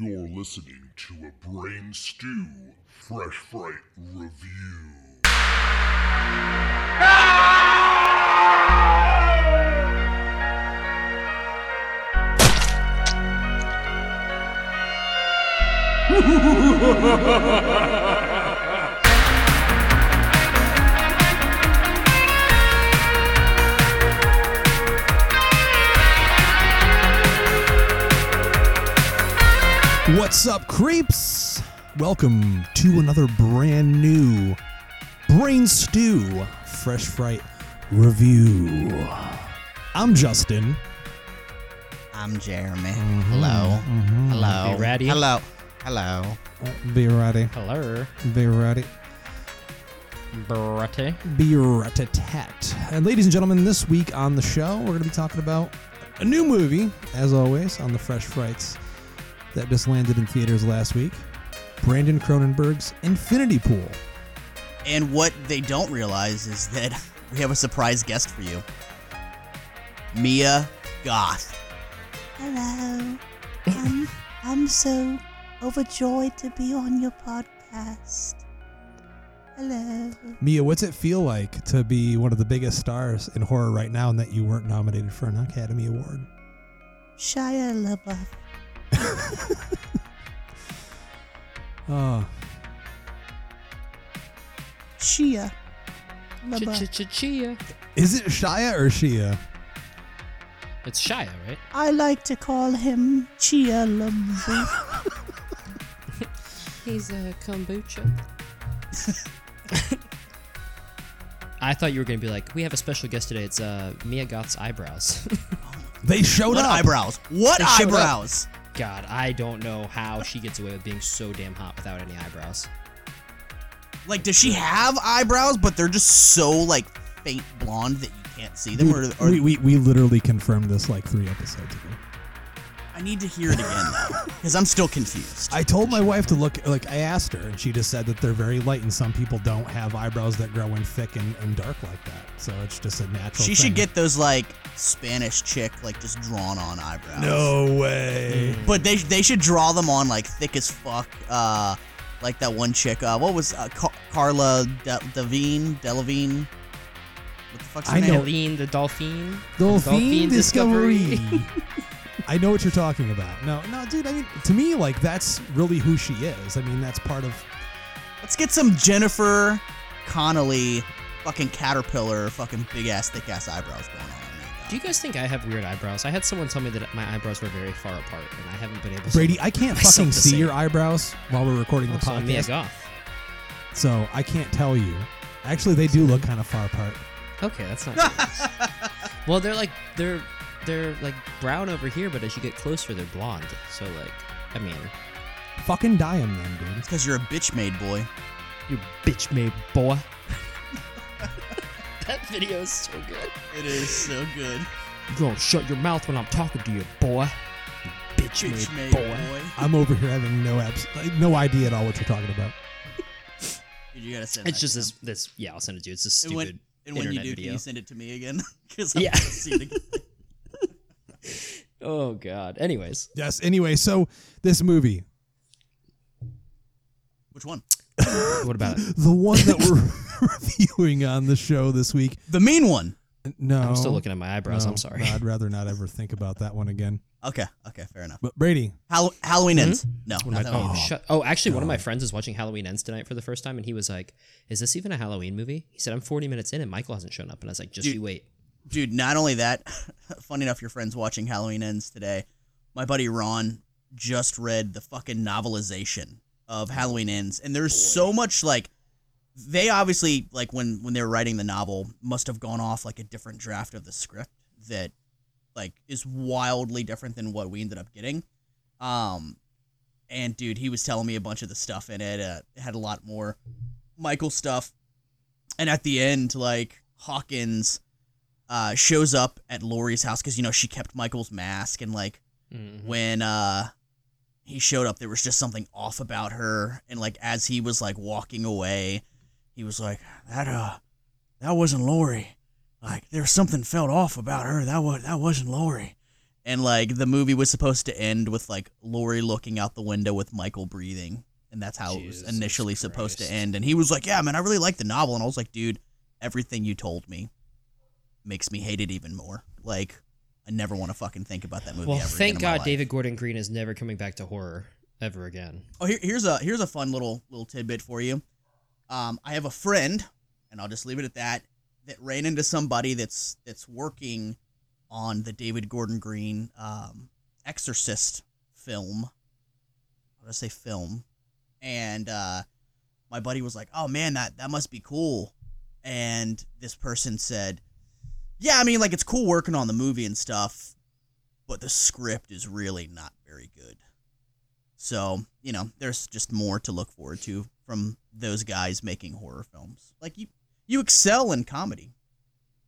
You're listening to a Brain Stew Fresh Fright Review. What's up, creeps? Welcome to another brand new Brain Stew Fresh Fright review. I'm Justin. I'm Jeremy. Mm-hmm. Hello. Mm-hmm. Hello. Be ready? Hello. Hello. Be ready. Hello, Be ready. Brate. Be ready. And ladies and gentlemen, this week on the show, we're going to be talking about a new movie, as always, on the Fresh Frights that just landed in theaters last week. Brandon Cronenberg's Infinity Pool. And what they don't realize is that we have a surprise guest for you. Mia Goth. Hello. I'm, I'm so overjoyed to be on your podcast. Hello. Mia, what's it feel like to be one of the biggest stars in horror right now and that you weren't nominated for an Academy Award? Shia LaBeouf. Oh, Shia LaBeouf. Ch-ch-ch-chia. is it Shia or Shia? It's Shia, right? I like to call him Chia LaBeouf. He's a kombucha. I thought you were gonna be like, we have a special guest today. It's uh, Mia Goth's eyebrows. They showed What up. eyebrows? What They showed up. eyebrows? God, I don't know how she gets away with being so damn hot without any eyebrows. Like, does she have eyebrows, but they're just so, like, faint blonde that you can't see them? Or, or we, we, we literally confirmed this like three episodes ago. I need to hear it again, though, because I'm still confused. I told my wife to look, like, I asked her, and she just said that they're very light, and some people don't have eyebrows that grow in thick and, and dark like that. So it's just a natural she thing. should get those, like, Spanish chick, like, just drawn on eyebrows. No way. But they they should draw them on like thick as fuck. Uh, like that one chick. Uh, what was uh, Car- Carla De- Devine? Delavine? What the fuck's her I name? know. Eileen the Dolphin. Dolphin Discovery. I know what you're talking about. No, no, dude. I mean, to me, like that's really who she is. I mean, that's part of. Let's get some Jennifer Connelly, fucking caterpillar, fucking big ass, thick ass eyebrows going on. on. Do you guys think I have weird eyebrows? I had someone tell me that my eyebrows were very far apart, and I haven't been able to. Brady, I can't fucking see your eyebrows while we're recording the oh, Also, Mia podcast, Goth. so I can't tell you. Actually, they do look kind of far apart. Okay, that's not. good. well, they're like they're they're like brown over here, but as you get closer, they're blonde. So like, I mean, Fucking dye them then, dude. It's because you're a bitch made boy. you bitch made boy. that video is so good. It is so good. You gonna shut your mouth when I'm talking to you, boy. You bitch, Bitch made, made boy. boy. I'm over here having no abs, like, no idea at all what you're talking about. Dude, you gotta send It's that just to this him. this yeah. I'll send it to you. It's this And stupid when, and when you internet do, video. can you send it to me again? Because I'm Yeah. gonna see it again. oh god. Anyways, Yes. Anyway, so this movie, Which one? what about it? the one that we're reviewing on the show this week, The mean one. no, I'm still looking at my eyebrows. no, I'm sorry. I'd rather not ever think about that one again. Okay, okay, fair enough. But Brady, Hall- Halloween hmm? ends. No, not of my- oh, shut, oh, actually, one of my friends is watching Halloween Ends tonight for the first time, and he was like, "Is this even a Halloween movie?" He said, "I'm 40 minutes in, and Michael hasn't shown up." And I was like, "Just Dude. you wait." Dude, not only that, funny enough, your friend's watching Halloween Ends today. My buddy Ron just read the fucking novelization of Halloween Ends, and there's so much like they obviously like when when they were writing the novel must have gone off like a different draft of the script that like is wildly different than what we ended up getting. Um, and dude, he was telling me a bunch of the stuff in it. Uh, it had a lot more Michael stuff, and at the end, like Hawkins uh, shows up at Laurie's house because you know she kept Michael's mask, and like Mhm. when uh, he showed up, there was just something off about her, and like as he was like walking away, he was like, "That uh, that wasn't Laurie. Like there's something felt off about her. That was that wasn't Laurie." and like the movie was supposed to end with like Laurie looking out the window with Michael breathing, and that's how it was Jesus initially supposed to end. And he was like, "Yeah, man, I really like the novel," and I was like, "Dude, everything you told me makes me hate it even more." Like, I never want to fucking think about that movie. Well, ever thank again in my God. David Gordon Green is never coming back to horror ever again. Oh, here, here's a here's a fun little little tidbit for you. Um, I have a friend, and I'll just leave it at that. That ran into somebody that's that's working on the David Gordon Green um, Exorcist film. I'm gonna say film, and uh, my buddy was like, "Oh man, that that must be cool." And this person said, "Yeah, I mean, like it's cool working on the movie and stuff, but the script is really not very good." So, you know, there's just more to look forward to from those guys making horror films. Like you you excel in comedy.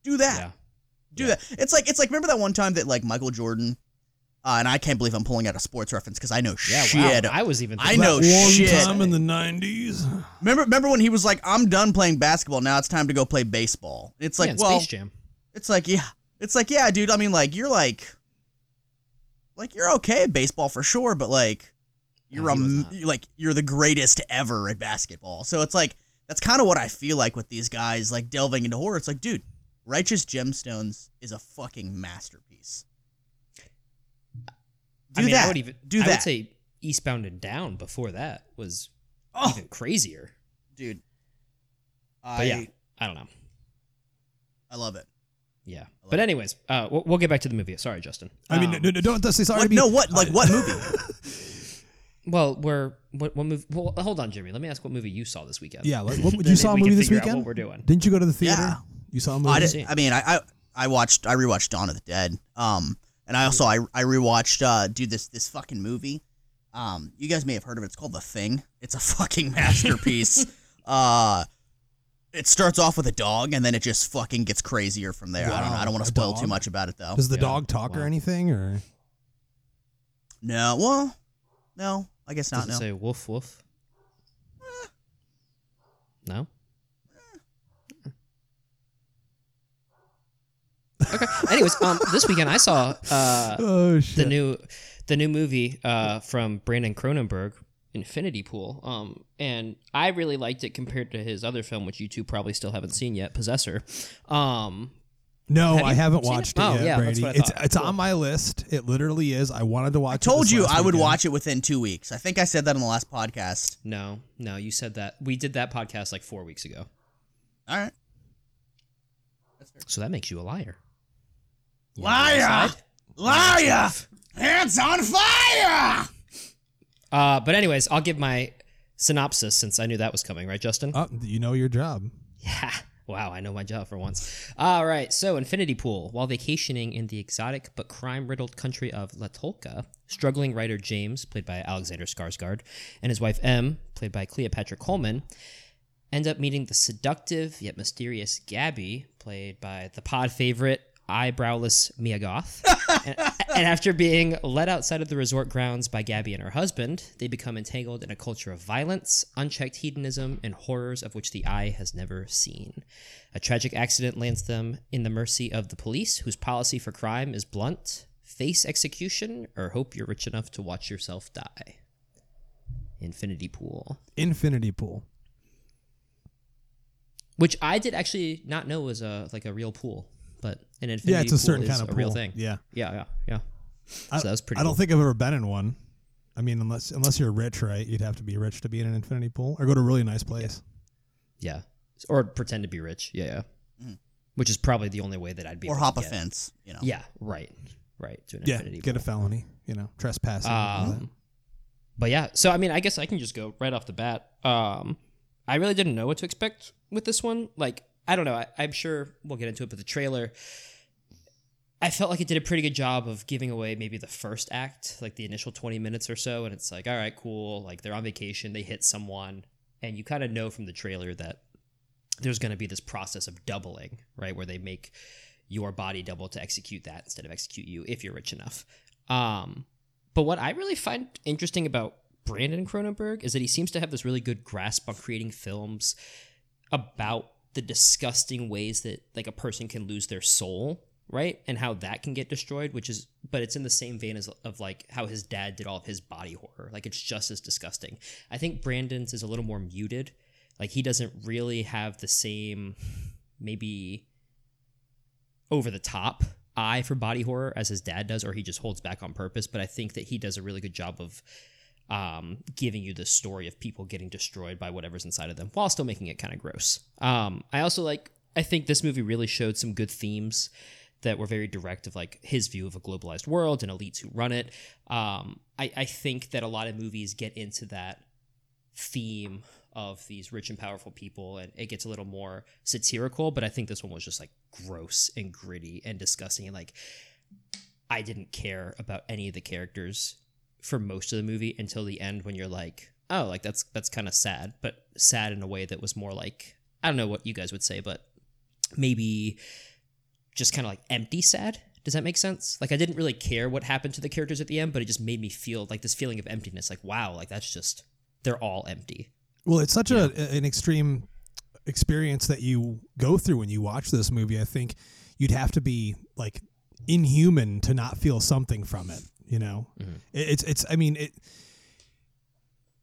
Do that. Yeah. Do Yeah. that. It's like it's like remember that one time that like Michael Jordan uh, and I can't believe I'm pulling out a sports reference because I know Yeah, shit. wow. I was even. I know about One shit. time in the '90s. remember remember when he was like, I'm done playing basketball, now it's time to go play baseball. It's like yeah, well Space Jam. It's like, yeah. It's like, yeah, dude, I mean like you're like like you're okay at baseball for sure, but like you're No, a he was m- not. you're, like you're the greatest ever at basketball. So it's like that's kind of what I feel like with these guys like delving into horror. It's like, dude, Righteous Gemstones is a fucking masterpiece. Do I mean, that. I would even do I that, would say Eastbound and Down before that was oh, even crazier. dude. But I yeah, I don't know. I love it. Yeah, love but anyways, uh, we'll, we'll get back to the movie. Sorry, Justin. I mean, Um, no, no, don't don't say sorry. What, to be- no, what like what movie? well, we're what what movie? Well, hold on, Jimmy. Let me ask what movie you saw this weekend. Yeah, like, what, Then you saw a maybe we movie this figure out weekend? What we're doing? Didn't you go to the theater? Yeah. You saw a movie. I did. I mean, I, I I watched I rewatched Dawn of the Dead. Um, and I also I I rewatched uh dude this this fucking movie. Um, you guys may have heard of it. It's called The Thing. It's a fucking masterpiece. uh, it starts off with a dog and then it just fucking gets crazier from there. I don't know. I don't want to a spoil too much about it though. Does the Yeah. dog talk or anything? Or No, well, no, I guess not. Does it No. say woof woof? No. Okay. Anyways, um, this weekend I saw uh, oh the new the new movie uh, from Brandon Cronenberg, Infinity Pool. Um, and I really liked it compared to his other film, which you two probably still haven't seen yet, Possessor. Um, no, Have I haven't seen it? watched it, Oh, yet, yeah, that's Brady. what I it's it's Cool. on my list. It literally is. I wanted to watch. I told this you last I would weekend. watch it within two weeks. I think I said that on the last podcast. no, no, you said that we did that podcast like four weeks ago, All right. so that makes you a liar. You Liar! wanna go outside? Liar! Hands on fire! Uh, but anyways, I'll give my synopsis since I knew that was coming, right, Justin? Oh, you know your job. Yeah. Wow, I know my job for once. All right, so Infinity Pool. While vacationing in the exotic but crime riddled country of Li Tolqa, struggling writer James, played by Alexander Skarsgård, and his wife Em, played by Cleopatra Coleman, end up meeting the seductive yet mysterious Gabby, played by the pod favorite, eyebrowless Mia Goth. and, and after being led outside of the resort grounds by Gabby and her husband, they become entangled in a culture of violence, unchecked hedonism, and horrors of which the eye has never seen. A tragic accident lands them in the mercy of the police, whose policy for crime is blunt face execution or hope you're rich enough to watch yourself die. Infinity Pool. Infinity Pool. Which I did actually not know was a like a real pool, but an infinity yeah, it's a pool certain is kind of a pool. real thing. Yeah, Yeah, yeah, yeah. I, So that was pretty I don't cool. think I've ever been in one. I mean, unless unless you're rich, right? You'd have to be rich to be in an infinity pool, or go to a really nice place. Yeah. Or pretend to be rich. Yeah, yeah. Which is probably the only way that I'd be Mm. Or able hop to a get. fence, you know. Yeah, right. Right. To an Yeah, infinity get a felony. You know, trespassing. and all that. Um, but yeah, so I mean, I guess I can just go right off the bat. Um, I really didn't know what to expect with this one. Like, I don't know. I, I'm sure we'll get into it, but the trailer, I felt like it did a pretty good job of giving away maybe the first act, like the initial 20 minutes or so. And it's like, all right, cool. Like they're on vacation, they hit someone, and you kind of know from the trailer that there's going to be this process of doubling, right? Where they make your body double to execute that instead of execute you if you're rich enough. Um, but what I really find interesting about Brandon Cronenberg is that he seems to have this really good grasp on creating films about the disgusting ways that like a person can lose their soul right? And how that can get destroyed, which is, but it's in the same vein as of like how his dad did all of his body horror. Like it's just as disgusting. I think Brandon's is a little more muted. Like he doesn't really have the same, maybe over the top eye for body horror as his dad does, or he just holds back on purpose. But I think that he does a really good job of um, giving you the story of people getting destroyed by whatever's inside of them while still making it kind of gross. Um, I also like, I think this movie really showed some good themes that were very direct of like his view of a globalized world and elites who run it. Um, I, I think that a lot of movies get into that theme of these rich and powerful people and it gets a little more satirical but i think this one was just like gross and gritty and disgusting and like i didn't care about any of the characters for most of the movie until the end when you're like oh like that's that's kind of sad but sad in a way that was more like i don't know what you guys would say but maybe just kind of like empty sad does that make sense like i didn't really care what happened to the characters at the end but it just made me feel like this feeling of emptiness like wow like that's just they're all empty Well, it's such a an extreme experience that you go through when you watch this movie. I think you'd have to be like inhuman to not feel something from it. You know, mm-hmm. It- it's it's. I mean, it.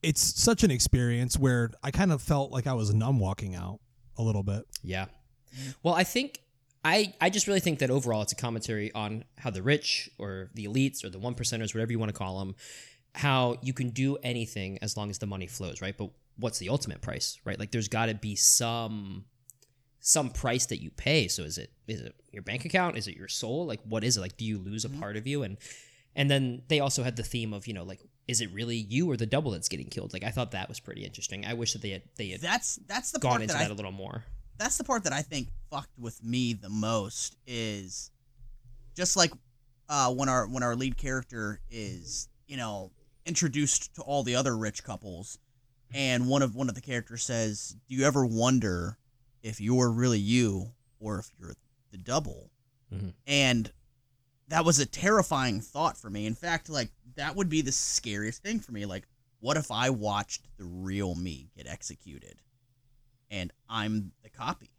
It's such an experience where I kind of felt like I was numb walking out a little bit. Yeah. Well, I think I I just really think that overall it's a commentary on how the rich or the elites or the one percenters, whatever you want to call them, how you can do anything as long as the money flows, right? But what's the ultimate price, right? Like there's got to be some some price that you pay. So is it is it your bank account? Is it your soul? Like what is it? Like do you lose a mm-hmm. part of you? And and then they also had the theme of you know like is it really you or the double that's getting killed? Like I thought that was pretty interesting. I wish that they had they had That's that's the gone part into that that I a little more. that's the part that I think fucked with me the most is just like uh, when our when our lead character is you know introduced to all the other rich couples, and one of one of the characters says, "Do you ever wonder if you're really you or if you're the double?" Mhm. And that was a terrifying thought for me. In fact, like that would be the scariest thing for me. Like, what if I watched the real me get executed? and I'm the copy.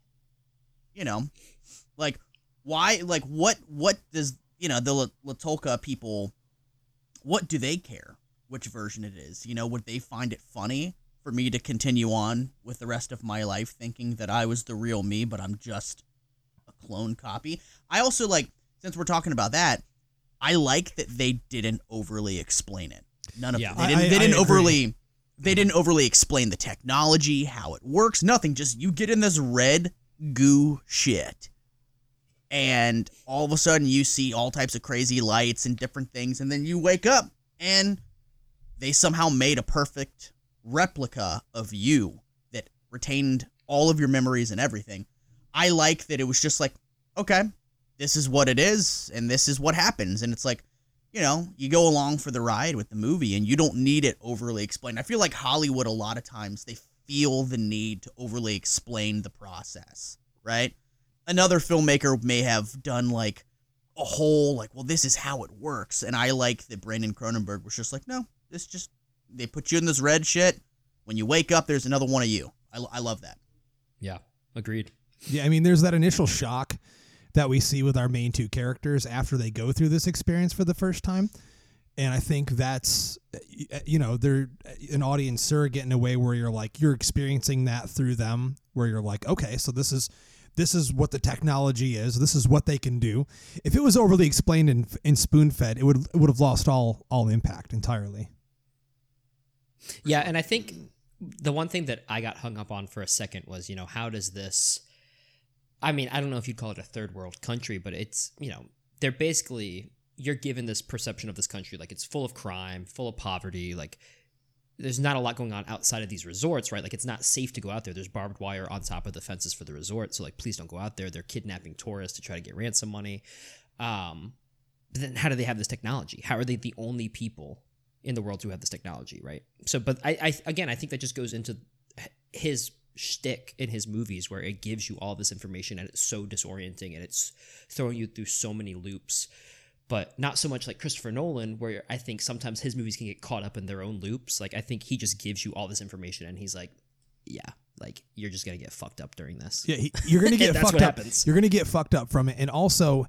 You know, like why? Like what? What does you know the La- Li Tolqa people? What do they care which version it is? You know, would they find it funny for me to continue on with the rest of my life thinking that I was the real me, but I'm just a clone copy? I also like since we're talking about that, I like that they didn't overly explain it. None of Yeah. They didn't. I- they didn't overly they didn't overly explain the technology, how it works, nothing. Just you get in this red goo shit. And all of a sudden you see all types of crazy lights and different things, and then you wake up and they somehow made a perfect replica of you that retained all of your memories and everything. I like that it was just like, okay, this is what it is, and this is what happens. And it's like, you know, you go along for the ride with the movie and you don't need it overly explained. I feel like Hollywood, a lot of times, they feel the need to overly explain the process, right? Another filmmaker may have done like a whole, like, well, this is how it works. And I like that Brandon Cronenberg was just like, no, this just, they put you in this red shit. When you wake up, there's another one of you. I, I love that. Yeah, agreed. Yeah, I mean, there's that initial shock that we see with our main two characters after they go through this experience for the first time. And I think that's, you know, they're an audience surrogate in a way where you're like, you're experiencing that through them, where you're like, okay, so this is. This is what the technology is. This is what they can do. If it was overly explained and, spoon fed, it would it would have lost all all impact entirely. Yeah, and I think the one thing that I got hung up on for a second was, you know, how does this I mean, I don't know if you'd call it a third world country, but it's, you know, they're basically you're given this perception of this country like it's full of crime, full of poverty, like there's not a lot going on outside of these resorts, right? Like it's not safe to go out there. There's barbed wire on top of the fences for the resort, so like please don't go out there. They're kidnapping tourists to try to get ransom money. Um, but then how do they have this technology? How are they the only people in the world who have this technology, right? So, but I, I again, I think that just goes into his shtick in his movies where it gives you all this information and it's so disorienting and it's throwing you through so many loops. But not so much like Christopher Nolan, where I think sometimes his movies can get caught up in their own loops. Like I think he just gives you all this information and he's like, yeah, like you're just gonna get fucked up during this. Yeah, he, you're gonna get fucked up. happens. You're gonna get fucked up from it, and also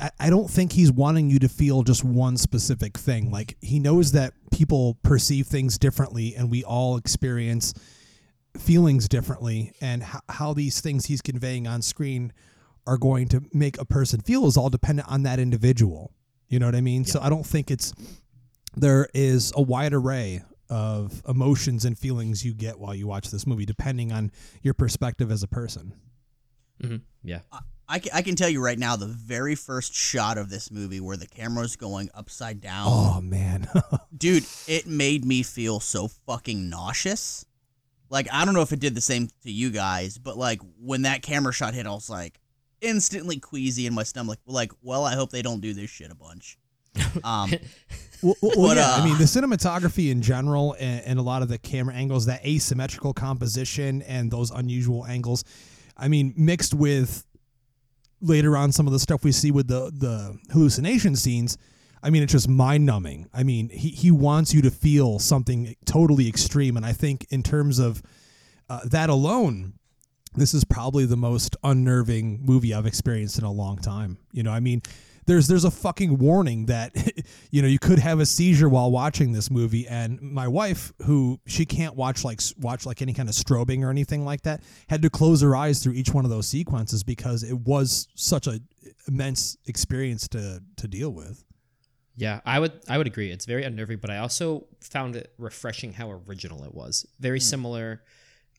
I, I don't think he's wanting you to feel just one specific thing. Like he knows that people perceive things differently, and we all experience feelings differently, and how, how these things he's conveying on screen are going to make a person feel is all dependent on that individual. You know what I mean? So I don't think it's there is a wide array of emotions and feelings you get while you watch this movie, depending on your perspective as a person. hmm Yeah. I can, I can tell you right now, the very first shot of this movie where the camera's going upside down, Oh man, dude, it made me feel so fucking nauseous. Like I don't know if it did the same to you guys, but like when that camera shot hit, I was like instantly queasy in my stomach. Like, well, I hope they don't do this shit a bunch. Um, well, well, well, But, yeah, I uh, mean the cinematography in general and, and a lot of the camera angles, that asymmetrical composition and those unusual angles. I mean, mixed with later on some of the stuff we see with the the hallucination scenes. I mean, it's just mind numbing. I mean, he he wants you to feel something totally extreme, and I think in terms of uh, that alone, this is probably the most unnerving movie I've experienced in a long time. You know, I mean, there's there's a fucking warning that you know you could have a seizure while watching this movie, and my wife, who she can't watch like watch like any kind of strobing or anything like that, had to close her eyes through each one of those sequences because it was such a immense experience to to deal with. Yeah, I would I would agree. It's very unnerving, but I also found it refreshing how original it was. Very similar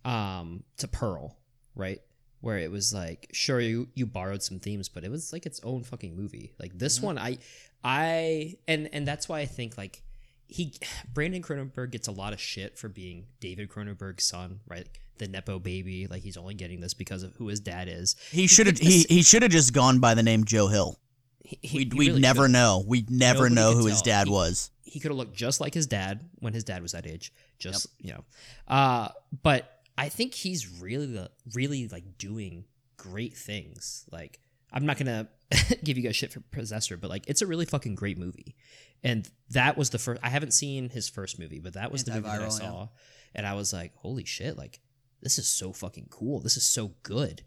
um, to Pearl, right? Where it was like, sure you you borrowed some themes, but it was like its own fucking movie. Like this one, I I and and that's why I think like he Brandon Cronenberg gets a lot of shit for being David Cronenberg's son, right? The nepo baby, like he's only getting this because of who his dad is. he should have he, he should have just gone by the name Joe Hill. He, he- We'd, he we'd really never should. know. We'd never Nobody know could who his dad was. he could have looked just like his dad when his dad was that age. Just you know, uh, but I think he's really really like doing great things. Like I'm not gonna give you guys shit for Possessor, but like it's a really fucking great movie. And that was the first. I haven't seen his first movie, but that was the movie that I Antiviral, yeah. saw, and I was like, holy shit! Like this is so fucking cool. This is so good.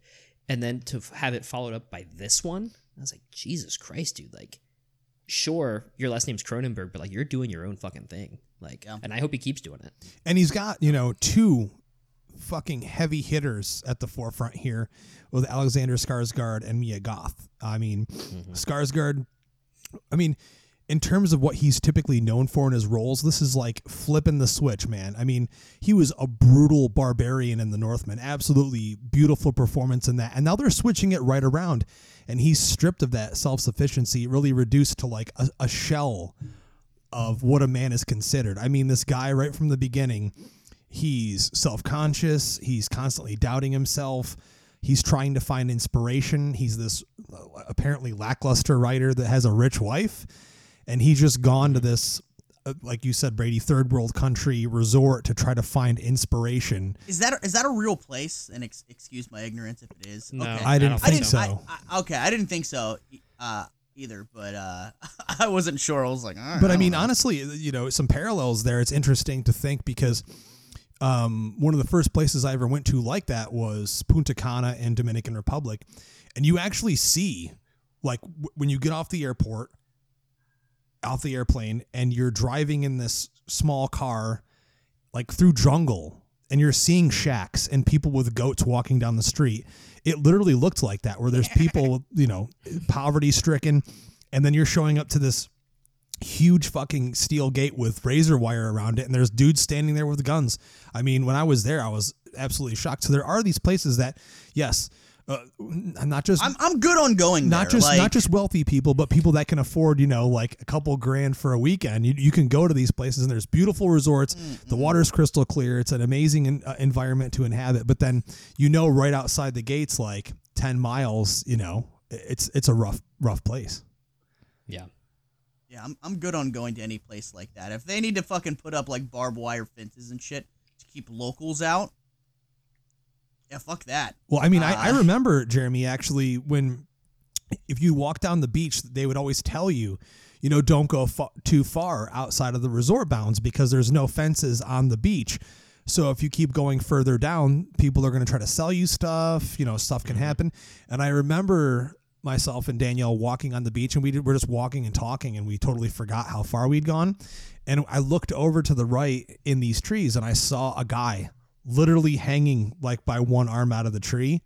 And then to have it followed up by this one, I was like, Jesus Christ, dude! Like sure your last name's Cronenberg, but like you're doing your own fucking thing. Like, Yeah. and I hope he keeps doing it. and he's got you know two fucking heavy hitters at the forefront here with Alexander Skarsgård and Mia Goth. I mean, mm-hmm. Skarsgård. I mean, in terms of what he's typically known for in his roles, this is like flipping the switch, man. I mean, he was a brutal barbarian in The Northman. Absolutely beautiful performance in that. And now they're switching it right around, and he's stripped of that self sufficiency, really reduced to like a, a shell of what a man is considered. I mean, this guy right from the beginning, he's self conscious, he's constantly doubting himself. He's trying to find inspiration. He's this uh, apparently lackluster writer that has a rich wife, and he's just gone to this, uh, like you said, Brady, third world country resort to try to find inspiration. Is that is that a real place? And ex- excuse my ignorance if it is. No. okay. I didn't don't I think didn't. so. I, I, okay, I didn't think so uh, either, but uh, I wasn't sure. I was like, all right, but I don't mean, know. honestly, you know, some parallels there. It's interesting to think because um, one of the first places I ever went to like that was Punta Cana in Dominican Republic, and you actually see, like, w- when you get off the airport, off the airplane, and you're driving in this small car, like through jungle, and you're seeing shacks and people with goats walking down the street. It literally looked like that, where there's people, you know, poverty stricken, and then you're showing up to this huge fucking steel gate with razor wire around it and there's dudes standing there with guns i mean when i was there i was absolutely shocked so there are these places that yes uh, not just I'm I'm good on going not there. just like, not just wealthy people but people that can afford you know like a couple grand for a weekend you, you can go to these places and there's beautiful resorts Mm-hmm. the water's crystal clear it's an amazing in, uh, environment to inhabit but then you know right outside the gates like 10 miles you know it's it's a rough rough place Yeah. Yeah, I'm I'm good on going to any place like that. If they need to fucking put up like barbed wire fences and shit to keep locals out, yeah, fuck that. Well, I mean, I, I Uh, remember Jeremy actually when if you walk down the beach, they would always tell you, you know, don't go fa- too far outside of the resort bounds because there's no fences on the beach. So if you keep going further down, people are going to try to sell you stuff. You know, stuff can happen. And I remember myself and Danielle walking on the beach, and we did, were just walking and talking, and we totally forgot how far we'd gone. And I looked over to the right in these trees, and I saw a guy literally hanging like by one arm out of the tree,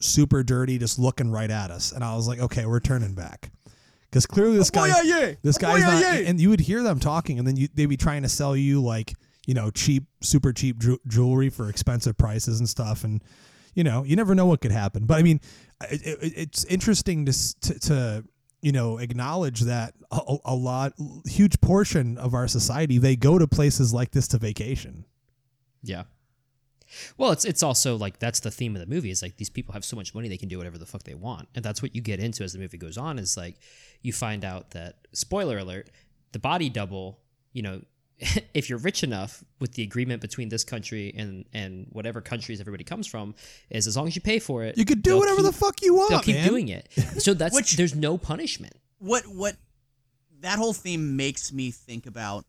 super dirty, just looking right at us. And I was like, okay, we're turning back. Because clearly this guy, this guy's not, and you would hear them talking, and then you, they'd be trying to sell you like, you know, cheap, super cheap ju- jewelry for expensive prices and stuff. And you know, you never know what could happen. But I mean, it, it, it's interesting to, to to you know acknowledge that a, a lot, huge portion of our society they go to places like this to vacation. Yeah. Well, it's it's also like that's the theme of the movie is like these people have so much money they can do whatever the fuck they want, and that's what you get into as the movie goes on. Is like you find out that spoiler alert, the body double, you know, if you're rich enough with the agreement between this country and and whatever countries everybody comes from, is as long as you pay for it, You could do whatever keep- the fuck you want. They'll keep man. doing it. So that's Which- there's no punishment. what what that whole theme makes me think about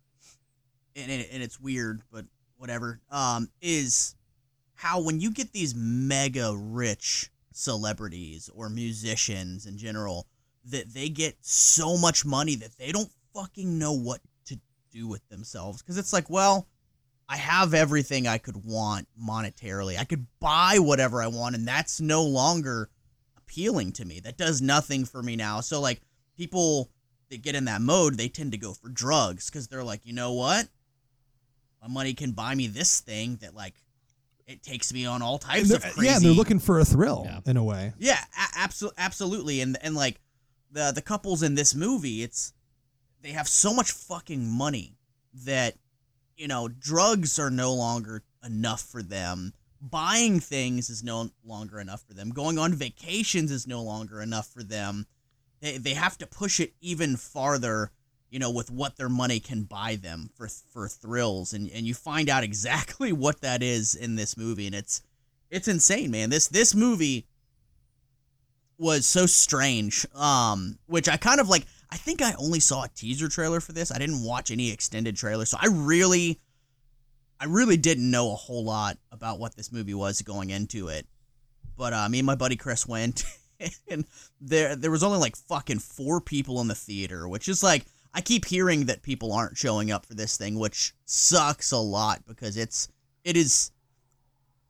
and, and, and it's weird but whatever um is how when you get these mega rich celebrities or musicians in general that they get so much money that they don't fucking know what to do with themselves because it's like well I have everything I could want monetarily. I could buy whatever I want, and that's no longer appealing to me. That does nothing for me now. So, like, people that get in that mode, they tend to go for drugs because they're like, you know what? My money can buy me this thing that, like, it takes me on all types of crazy. yeah, they're looking for a thrill Yeah. in a way. Yeah, a- absolutely, absolutely, and and like the the couples in this movie, it's they have so much fucking money that you know drugs are no longer enough for them. Buying things is no longer enough for them. Going on vacations is no longer enough for them. They they have to push it even farther, you know, with what their money can buy them for for thrills, and and you find out exactly what that is in this movie, and it's it's insane, man. This this movie was so strange. Um, which I kind of like. I think I only saw a teaser trailer for this. I didn't watch any extended trailer, so I really, I really didn't know a whole lot about what this movie was going into it. But uh, me and my buddy Chris went, and there there was only like fucking four people in the theater, which is like I keep hearing that people aren't showing up for this thing, which sucks a lot because it's it is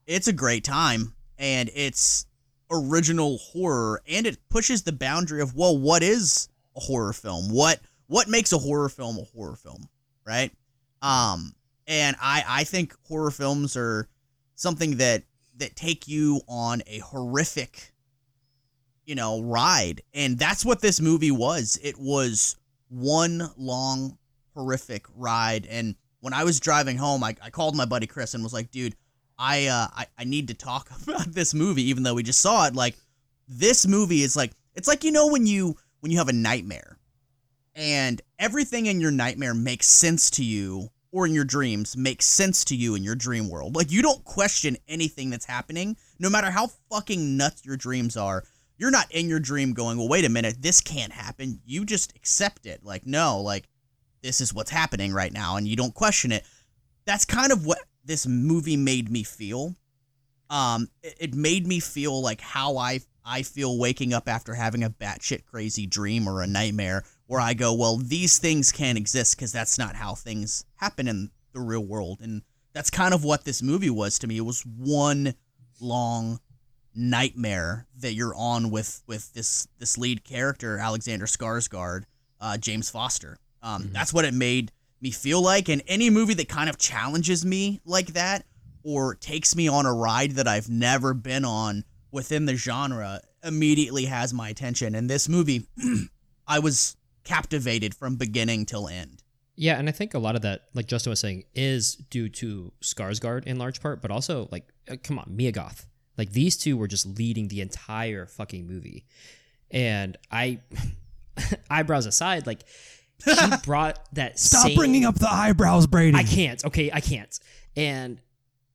it's a great time and it's original horror and it pushes the boundary of well what is a horror film? What what makes a horror film a horror film right? Um and i i think horror films are something that that take you on a horrific you know ride. And that's what this movie was. It was one long horrific ride and when i was driving home i, I called my buddy chris and was like dude I, uh, I I need to talk about this movie, even though we just saw it. Like, this movie is like it's like you know when you when you have a nightmare, and everything in your nightmare makes sense to you, or in your dreams makes sense to you in your dream world. Like you don't question anything that's happening, no matter how fucking nuts your dreams are. You're not in your dream going, well, wait a minute, this can't happen. You just accept it. Like, no, like this is what's happening right now, and you don't question it. That's kind of what this movie made me feel. Um, it, it made me feel like how I I feel waking up after having a batshit crazy dream or a nightmare, where I go, well, these things can't exist because that's not how things happen in the real world, and that's kind of what this movie was to me. It was one long nightmare that you're on with with this this lead character Alexander Skarsgård, uh, James Foster. Um, That's what it made me feel like. And any movie that kind of challenges me like that or takes me on a ride that I've never been on within the genre immediately has my attention. And this movie, I was captivated from beginning till end. Yeah, and I think a lot of that, like Justin was saying, is due to Skarsgård in large part, but also like, uh, come on, Mia Goth. Like these two were just leading the entire fucking movie, and I, eyebrows aside, like she brought that. Stop same, bringing up the eyebrows, Brady. I can't. Okay, I can't. And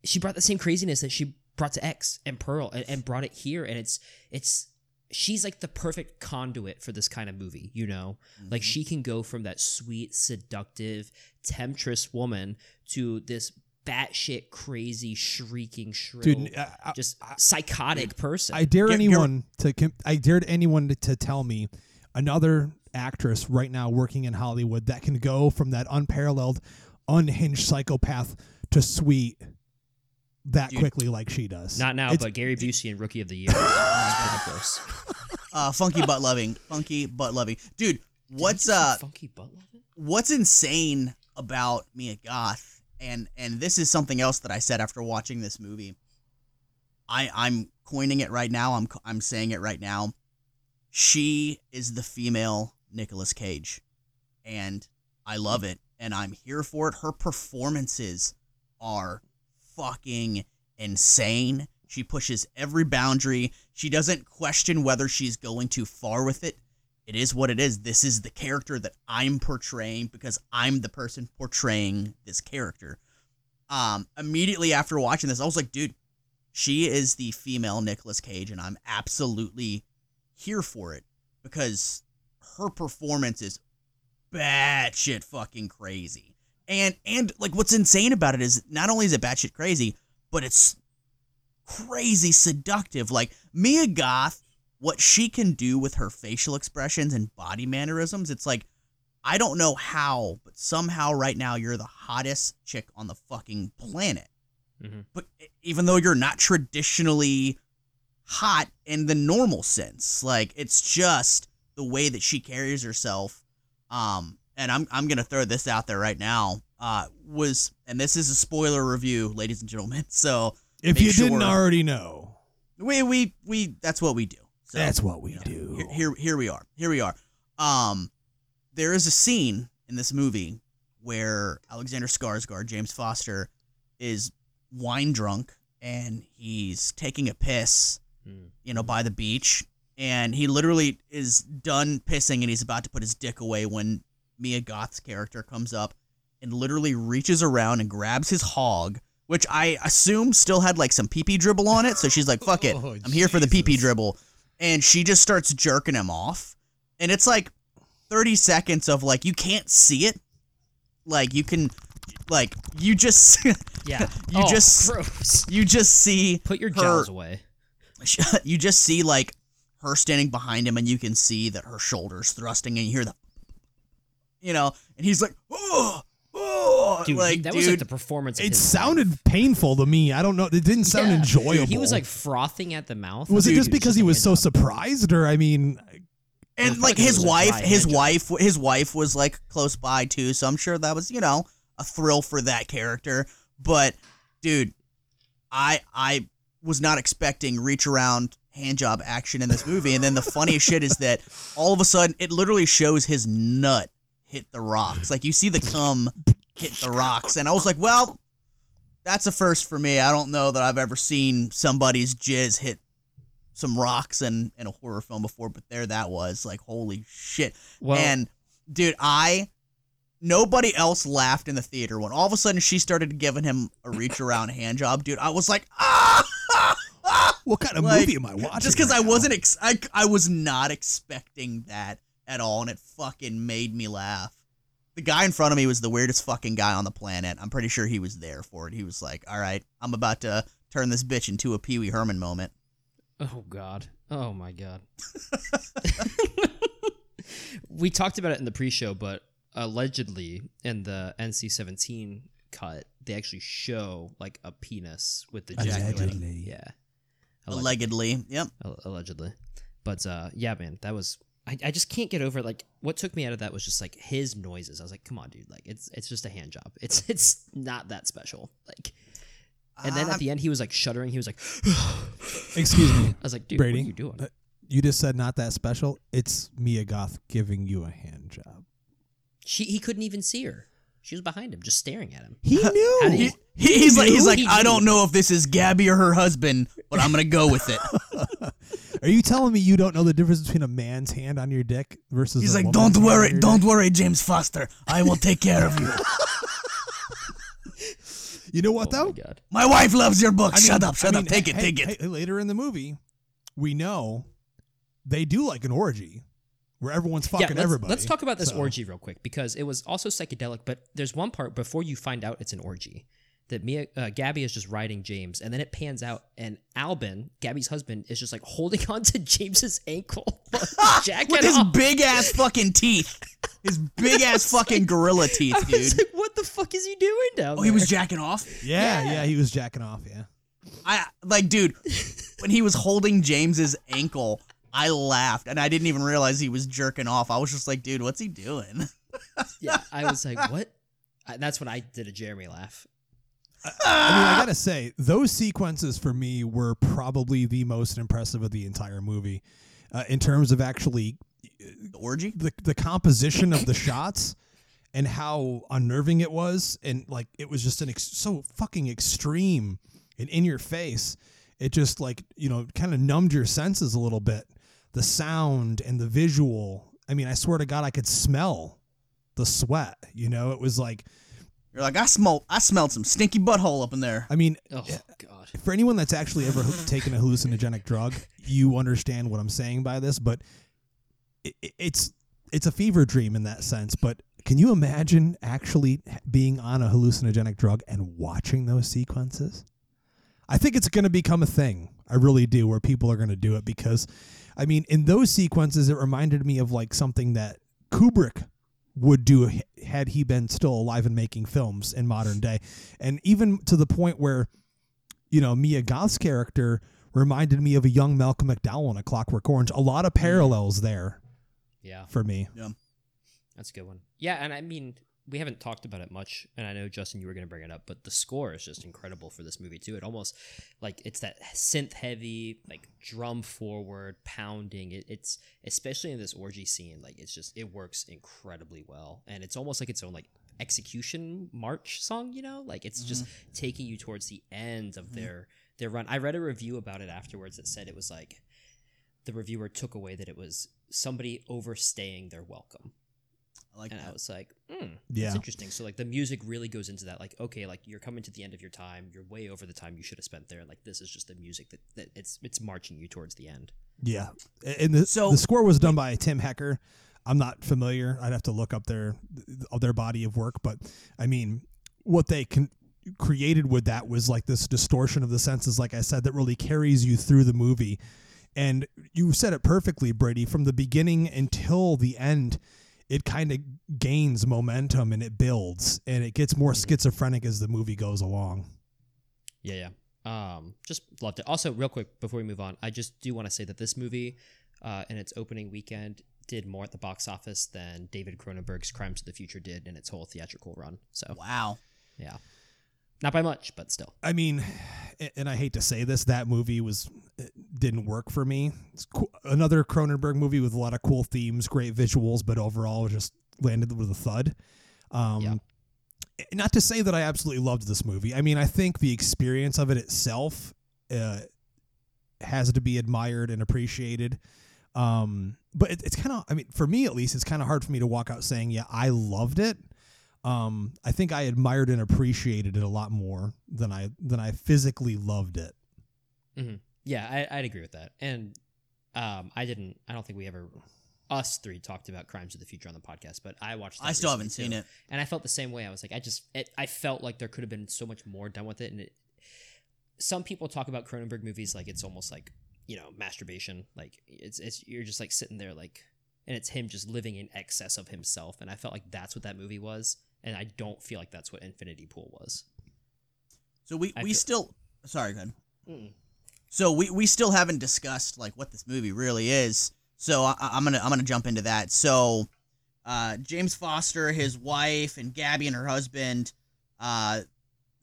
she brought the same craziness that she brought to X and Pearl and, and brought it here. And it's it's she's like the perfect conduit for this kind of movie, you know? Like mm-hmm. she can go from that sweet, seductive, temptress woman to this batshit crazy, shrieking, shrill, Dude, I- I- just psychotic person. I dare Get- get- anyone to I dared anyone to, to tell me another actress right now working in Hollywood that can go from that unparalleled, unhinged psychopath to sweet that Dude. quickly like she does. Not now, It's- but Gary Busey and Rookie of the Year. Pretty. Uh, funky butt loving, funky butt loving, dude. What's uh, funky butt loving? what's insane about Mia Goth, and and this is something else that I said after watching this movie. I I'm coining it right now. I'm I'm saying it right now. She is the female Nicolas Cage, and I love it, and I'm here for it. Her performances are fucking insane. She pushes every boundary. She doesn't question whether she's going too far with it it is what it is. This is the character that I'm portraying because I'm the person portraying this character. Um, immediately after watching this, I was like, dude, she is the female Nicolas Cage, and I'm absolutely here for it because her performance is batshit fucking crazy. And and like what's insane about it is not only is it batshit crazy, but it's crazy seductive. Like Mia Goth what she can do with her facial expressions and body mannerisms, it's like, I don't know how, but somehow right now you're the hottest chick on the fucking planet. Mhm. But even though you're not traditionally hot in the normal sense, like it's just the way that she carries herself. Um, and I'm I'm gonna throw this out there right now. Uh, was and this is a spoiler review, ladies and gentlemen. So if you didn't already know, we we we that's what we do. So, that's what we you know, do. Here, here here we are. Here we are. Um there is a scene in this movie where Alexander Skarsgård, James Foster, is wine drunk and he's taking a piss, Hmm. you know, by the beach. And he literally is done pissing and he's about to put his dick away when Mia Goth's character comes up and literally reaches around and grabs his hog, which I assume still had like some pee pee dribble on it. So she's like, fuck it. Oh, I'm here for the pee pee dribble. And she just starts jerking him off. And it's like 30 seconds of like, you can't see it. Like, you can, like, you just, Yeah. You Oh, just- gross. you just see Put your her- jaws away. you just see like her standing behind him and you can see that her shoulders thrusting and you hear the you know and he's like oh Dude, like that dude was like the performance. It his sounded painful to me. I don't know. It didn't sound Yeah. enjoyable. Dude, he was like frothing at the mouth. was it Dude, just it was because just he was so job. surprised, or I mean, and feel like like his wife his hand job. wife his wife was like close by too so i'm sure that was you know a thrill for that character but dude i i was not expecting reach around hand job action in this movie and then the funniest shit is that all of a sudden it literally shows his nut hit the rocks like you see the cum hit the rocks and i was like well that's a first for me i don't know that i've ever seen somebody's jizz hit some rocks in, in a horror film before, but there that was like holy shit. Well, and dude, I nobody else laughed in the theater when all of a sudden she started giving him a reach around hand job, dude. I was like, ah, what kind of Like, movie am I watching? just because right I wasn't, ex- I I was not expecting that at all, and it fucking made me laugh. The guy in front of me was the weirdest fucking guy on the planet. I'm pretty sure he was there for it. He was like, "All right, I'm about to turn this bitch into a Pee Wee Herman moment." Oh God. Oh my God. we talked about it in the pre-show, but allegedly in the NC-17 cut, they actually show like a penis with the ejaculating. Allegedly. Yeah. Allegedly, yep. Al- allegedly. But uh, yeah, man, that was. I, I just can't get over like what took me out of that was just like his noises. I was like, come on, dude, like it's it's just a hand job. It's it's not that special. Like, and then at the end, he was like shuddering. He was like, Excuse me. I was like, dude, Brady, what are you doing? uh, You just said not that special. It's Mia Goth giving you a hand job. She he couldn't even see her. She was behind him, just staring at him. He knew. How did He, he- he's like he's like He I don't know if this is Gabby or her husband, but I'm gonna go with it. Are you telling me you don't know the difference between a man's hand on your dick versus? He's a like, don't worry, don't dick?" worry, James Foster. I will take care of you. You know what oh though? my god. My wife loves your book. I mean- shut up, shut I up. mean, Take it, hey, take it. hey, later in the movie, we know they do like an orgy where everyone's fucking yeah, let's, everybody. let's talk about this So- orgy real quick because it was also psychedelic. But there's one part before you find out it's an orgy. that Mia uh, Gabby is just riding James, and then it pans out, and Alban, Gabby's husband, is just like holding on to James's ankle, jacking With his off. big ass fucking teeth. His big ass fucking gorilla teeth, I dude. like, what the fuck is he doing down Oh, there? he was jacking off? Yeah, yeah, he was jacking off. Yeah. I like, dude, when he was holding James's ankle, I laughed and I didn't even realize he was jerking off. I was just like, dude, what's he doing? yeah, I was like, what? That's when I did a Jeremy laugh. I mean, I gotta say, those sequences for me were probably the most impressive of the entire movie, uh, in terms of actually The orgy? the the composition of the shots and how unnerving it was, and like it was just an ex- so fucking extreme and in your face. It just like you know kind of numbed your senses a little bit. The sound and the visual. I mean, I swear to God, I could smell the sweat. You know, it was like You're like, I smelled, I smelled some stinky butthole up in there. I mean, Oh eh, god. for anyone that's actually ever taken a hallucinogenic drug, you understand what I'm saying by this, but it, it- it's it's a fever dream in that sense. But can you imagine actually being on a hallucinogenic drug and watching those sequences? I think it's going to become a thing. I really do, where people are going to do it because, I mean, in those sequences, it reminded me of like something that Kubrick would do had he been still alive and making films in modern day, and even to the point where you know, Mia Goth's character reminded me of a young Malcolm McDowell in A Clockwork Orange. A lot of mm. parallels there Yeah, for me. Yeah. that's a good one. Yeah, and I mean, we haven't talked about it much, and I know Justin, you were going to bring it up, but the score is just incredible for this movie too. It almost like it's that synth heavy, like drum forward pounding. It, it's especially in this orgy scene, like it's just it works incredibly well, and it's almost like its own like execution march song. You know, like it's just mm-hmm. taking you towards the end of mm-hmm. their their run. I read a review about it afterwards that said it was like the reviewer took away that it was somebody overstaying their welcome I like and I that. was like, hmm, Yeah. that's interesting. So like the music really goes into that. Like, okay, like you're coming to the end of your time. You're way over the time you should have spent there. And like this is just the music that, that it's it's marching you towards the end. Yeah, and the So- the score was done by Tim Hecker. I'm not familiar. I'd have to look up their of their body of work, but I mean, what they can created with that was like this distortion of the senses, like I said, that really carries you through the movie. And you said it perfectly, Brady. From the beginning until the end, it kind of gains momentum and it builds, and it gets more schizophrenic as the movie goes along. Yeah, yeah. Um, just loved it. Also, real quick before we move on, I just do want to say that this movie, uh, in its opening weekend, did more at the box office than David Cronenberg's Crimes of the Future did in its whole theatrical run. So Wow. yeah, not by much, but still. I mean, and I hate to say this, that movie was didn't work for me. It's cool. another Cronenberg movie with a lot of cool themes, great visuals, but overall just landed with a thud. Um, Yeah. Not to say that I absolutely loved this movie. I mean, I think the experience of it itself uh, has to be admired and appreciated. Um, but it, it's kind of, I mean, for me at least, it's kind of hard for me to walk out saying, yeah, I loved it. Um, I think I admired and appreciated it a lot more than I than I physically loved it. Yeah, I, I'd agree with that. And um, I didn't. I don't think we ever us three talked about Crimes of the Future on the podcast, but I watched. I still haven't seen it. and I felt the same way. I was like, I just, it, I felt like there could have been so much more done with it. And it, some people talk about Cronenberg movies like it's almost like you know masturbation. Like it's, it's you're just like sitting there like, and it's him just living in excess of himself. And I felt like that's what that movie was. And I don't feel like that's what Infinity Pool was. So we I we feel- still sorry, go ahead. Mm. So we, we still haven't discussed like what this movie really is. So I, I'm gonna I'm gonna jump into that. So uh, James Foster, his wife, and Gabby and her husband, uh,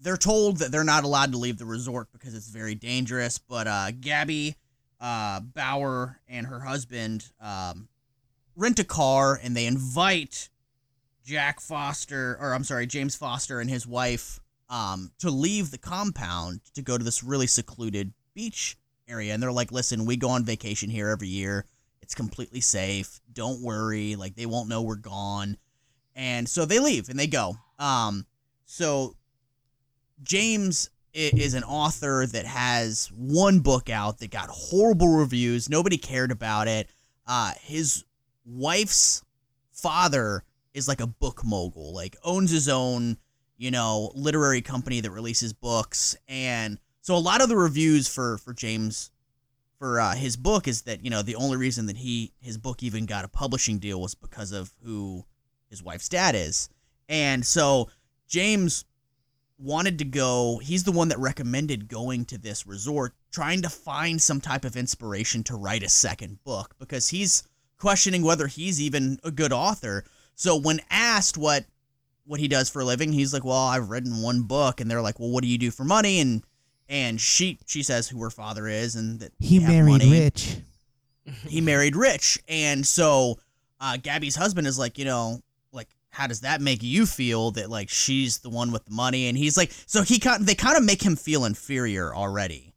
they're told that they're not allowed to leave the resort because it's very dangerous. But uh, Gabby uh, Bauer and her husband um, rent a car and they invite Jack Foster, or I'm sorry, James Foster and his wife um, to leave the compound to go to this really secluded beach area. And they're like, listen, we go on vacation here every year. It's completely safe. Don't worry. Like, they won't know we're gone. And so they leave and they go. Um, so James is an author that has one book out that got horrible reviews. Nobody cared about it. Uh, his wife's father is like a book mogul, like owns his own you know, literary company that releases books. And so a lot of the reviews for for James for uh, his book is that you know the only reason that he his book even got a publishing deal was because of who his wife's dad is. And so James wanted to go, he's the one that recommended going to this resort, trying to find some type of inspiration to write a second book because he's questioning whether he's even a good author. So when asked what what he does for a living, he's like, "Well, I've written one book." And they're like, "Well, what do you do for money?" And and she she says who her father is and that He married money rich. he married rich and so uh, gabby's husband is like you know like how does that make you feel that like she's the one with the money and he's like so he kind they kind of make him feel inferior already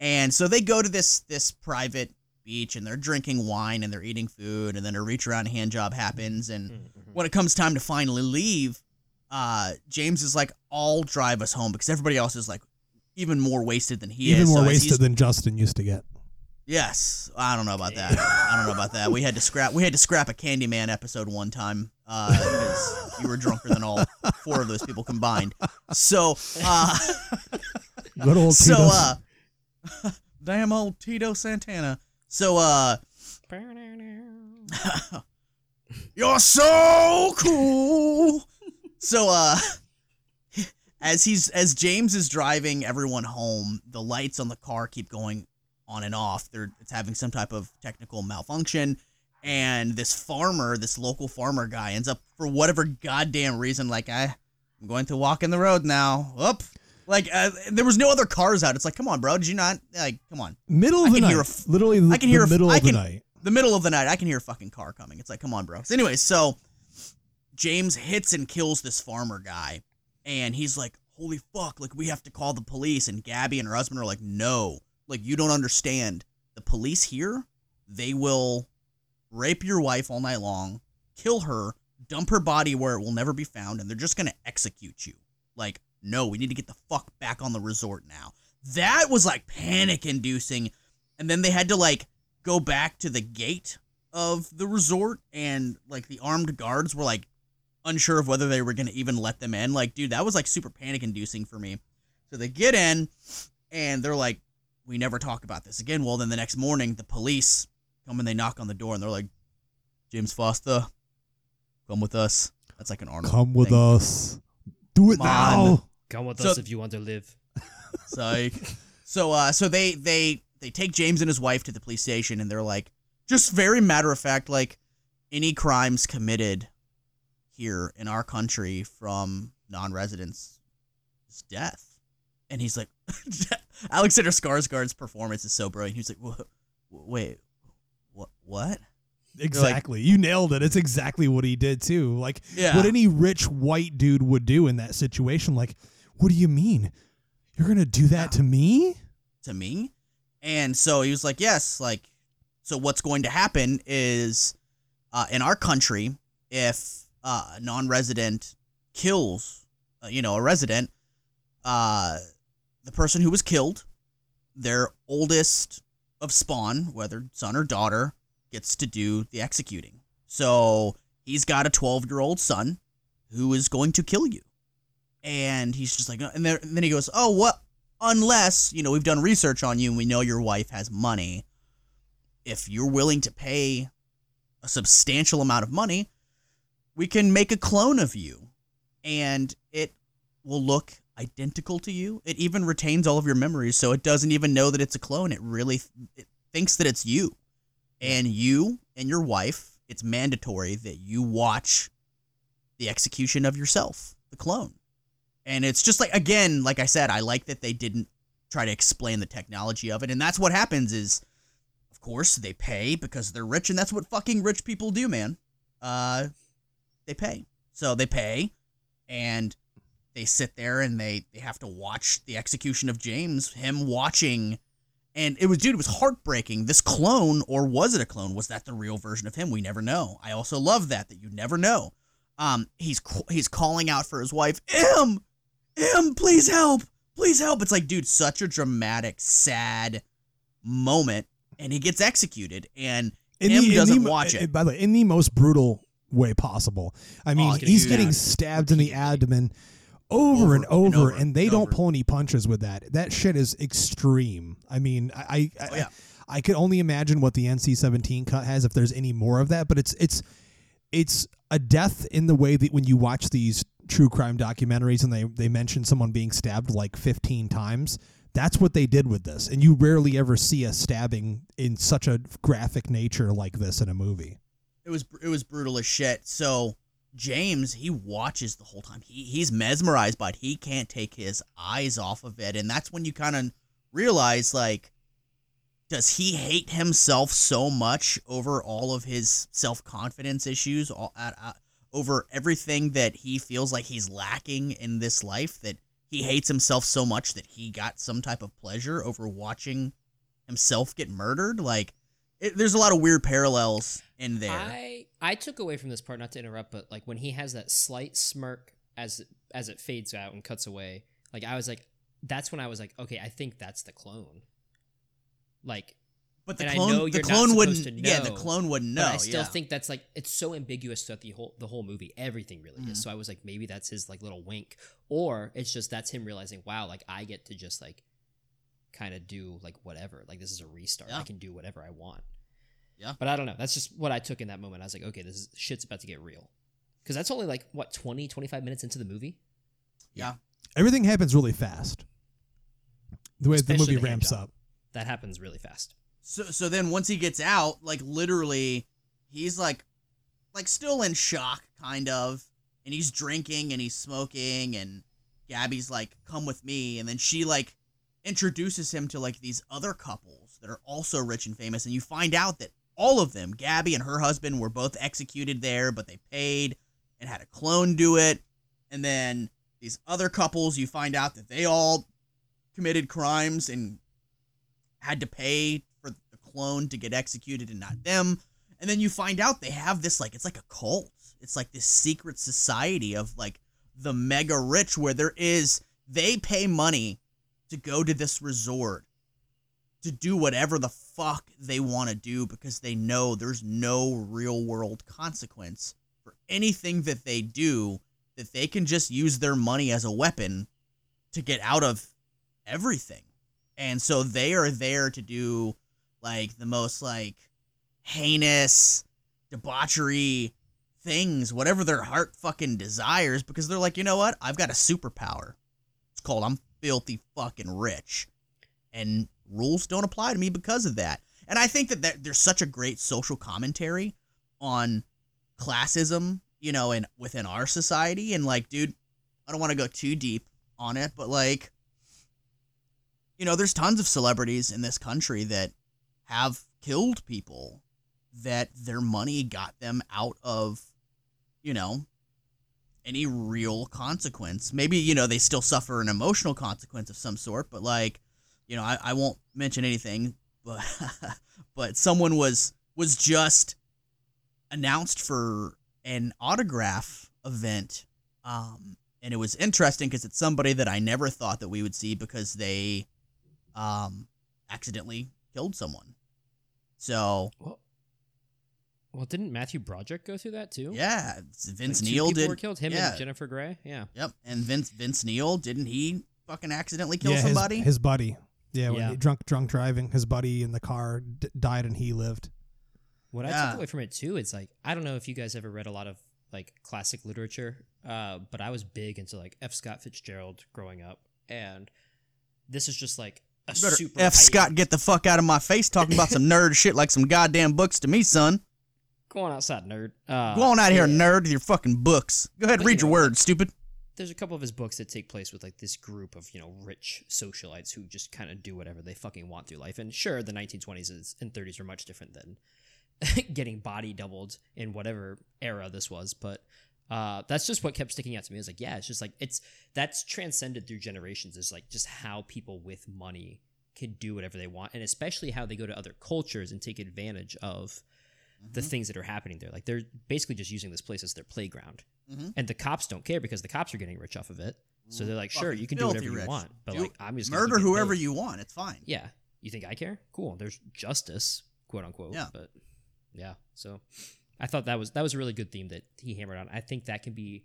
and so they go to this this private beach and they're drinking wine and they're eating food and then a reach around hand job happens and when it comes time to finally leave uh james is like i'll drive us home because everybody else is like even more wasted than he Even is Even more So wasted than Justin used to get. Yes, I don't know about that. I don't know about that. We had to scrap. We had to scrap a Candyman episode one time uh, because you were drunker than all four of those people combined. So, uh, Good old so, Tito's. uh, damn old Tito Santana. So, uh, you're so cool. So, uh, as he's as James is driving everyone home, the lights on the car keep going on and off. They're it's having some type of technical malfunction, and this farmer, this local farmer guy, ends up for whatever goddamn reason, like I, I'm going to walk in the road now. Up. Like uh, there was no other cars out. It's like, come on, bro. Did you not like? Come on. middle I of the night. hear a Literally, I can hear the a f- middle of the night. The middle of the night, I can hear a fucking car coming. It's like, come on, bro. So anyways, so James hits and kills this farmer guy, and he's like, holy fuck, like we have to call the police. And Gabby and her husband are like, no, like you don't understand. The police here, they will rape your wife all night long, kill her, dump her body where it will never be found, and they're just gonna execute you. Like, no, we need to get the fuck back on the resort now. That was like panic inducing. And then they had to like go back to the gate of the resort and like the armed guards were like unsure of whether they were going to even let them in like dude that was like super panic inducing for me so they get in and they're like we never talk about this again well then the next morning the police come and they knock on the door and they're like james foster come with us that's like an arnold Come with thing. us. Do it Come on. now. Come with So- us if you want to live. So, so uh so they they they take James and his wife to the police station and they're like just very matter of fact like any crimes committed here in our country from non-residents is death. And he's like Alexander Skarsgård's performance is so brilliant. He's like "Wha- wait what what? Exactly. you nailed it. It's exactly what he did too. Like Yeah. what any rich white dude would do in that situation. Like, what do you mean? You're gonna do that to me? to me. And so he was like, yes, like, so what's going to happen is uh, in our country, if uh, a non resident kills, uh, you know, a resident, uh, the person who was killed, their oldest of spawn, whether son or daughter, gets to do the executing. So he's got a 12 year old son who is going to kill you. And he's just like, and, there, and then he goes, oh, what? Unless you know we've done research on you and we know your wife has money. If you're willing to pay a substantial amount of money we can make a clone of you and it will look identical to you. It even retains all of your memories so it doesn't even know that it's a clone. It really it thinks that it's you. And you and your wife it's mandatory that you watch the execution of yourself the clone and it's just like again, like I said, I like that they didn't try to explain the technology of it. And that's what happens is of course they pay because they're rich and that's what fucking rich people do, man. Uh they pay. So they pay and they sit there and they they have to watch the execution of James, him watching and it was dude, it was heartbreaking. This clone or was it a clone? Was that the real version of him? We never know. I also love that that you never know. Um he's he's calling out for his wife, "Em, Em, please help. Please help." It's like, dude, such a dramatic, sad moment and he gets executed and In Em the- doesn't the- watch it. Eh, by the way, in the most brutal way possible. I mean, Oh, he's dude. getting stabbed in the abdomen over, and over, and, over they and don't over. pull any punches with that. That shit is extreme. I mean, I I, Oh, yeah. I, I could only imagine what the NC-17 cut has if there's any more of that, but it's it's it's a death in the way that when you watch these true crime documentaries and they they mention someone being stabbed like 15 times. That's what they did with this, and you rarely ever see a stabbing in such a graphic nature like this in a movie. it was it was brutal as shit. So James, he watches the whole time. He he's mesmerized by it. He can't take his eyes off of it, and that's when you kind of realize like, does he hate himself so much over all of his self confidence issues, all, at, at, over everything that he feels like he's lacking in this life that he hates himself so much that he got some type of pleasure over watching himself get murdered. Like, it, there's a lot of weird parallels in there. I I took away from this part not to interrupt, but like when he has that slight smirk as as it fades out and cuts away, like I was like, that's when I was like, okay, I think that's the clone. Like, But the And I clone, know the you're not clone wouldn't. supposed to Yeah, the clone wouldn't know. but I still yeah. think that's like it's so ambiguous throughout the whole the whole movie. Everything really Mhm. is. So I was like, maybe that's his like little wink, or it's just that's him realizing, wow, like I get to just like kind of do like whatever. Like this is a restart. Yeah. I can do whatever I want. Yeah. But I don't know. That's just what I took in that moment. I was like, okay, this is, shit's about to get real. Because that's only like what 20, 25 minutes into the movie. Yeah. Everything happens really fast. The way Especially the movie the ramps job. up. That happens really fast. So so then once he gets out, like literally, he's like, like still in shock, kind of, and he's drinking and he's smoking, and Gabby's like, "Come with me," and then she like introduces him to like these other couples that are also rich and famous, and you find out that all of them, Gabby and her husband, were both executed there, but they paid and had a clone do it, and then these other couples, you find out that they all committed crimes and had to pay clone to get executed and not them. And then you find out they have this like it's like a cult. It's like this secret society of like the mega rich where there is they pay money to go to this resort to do whatever the fuck they want to do because they know there's no real world consequence for anything that they do that they can just use their money as a weapon to get out of everything. And so they are there to do like the most like heinous debauchery things, whatever their heart fucking desires, because they're like, you know what? I've got a superpower. It's called I'm filthy fucking rich. And rules don't apply to me because of that. And I think that there- there's such a great social commentary on classism, you know, and within our society. And like, dude, I don't want to go too deep on it, but like, you know, there's tons of celebrities in this country that have killed people that their money got them out of, you know, any real consequence. Maybe, you know, they still suffer an emotional consequence of some sort, but like, you know, I, I won't mention anything, but but someone was was just announced for an autograph event. Um and it was interesting because it's somebody that I never thought that we would see because they um accidentally killed someone. So Well, well, didn't Matthew Broderick go through that too? yeah, Vince Like, two Neil people did. were killed. Him yeah. and Jennifer Grey. Yeah. Yep, and Vince Vince Neil didn't he fucking accidentally kill yeah, his- somebody? His, buddy. Yeah, when Yeah. he- drunk drunk driving. His buddy in the car d- died and he lived. What I Yeah. took away from it too, it's like I don't know if you guys ever read a lot of like classic literature, uh, but I was big into like F. Scott Fitzgerald growing up, and this is just like a super F heightened- Scott get the fuck out of my face talking about some nerd shit like some goddamn books to me, son. Go on outside, nerd. Uh, Go on out here, yeah. nerd, with your fucking books. Go ahead, But, read you your know, words, stupid. There's a couple of his books that take place with like this group of you know rich socialites who just kind of do whatever they fucking want through life. And sure, the 1920s and 30s are much different than getting body doubled in whatever era this was, but. Uh, that's just what kept sticking out to me. It's like, yeah, it's just like it's that's transcended through generations. Is like just how people with money can do whatever they want, and especially how they go to other cultures and take advantage of the Mm-hmm. things that are happening there. Like they're basically just using this place as their playground, Mhm. and the cops don't care because the cops are getting rich off of it. So they're like, sure, you can do whatever you rich. want, but Do- like I'm just Murder whoever paid. you want. It's fine. Yeah, you think I care? Cool. There's justice, quote unquote. Yeah. But yeah, so I thought that was that was a really good theme that he hammered on. I think that can be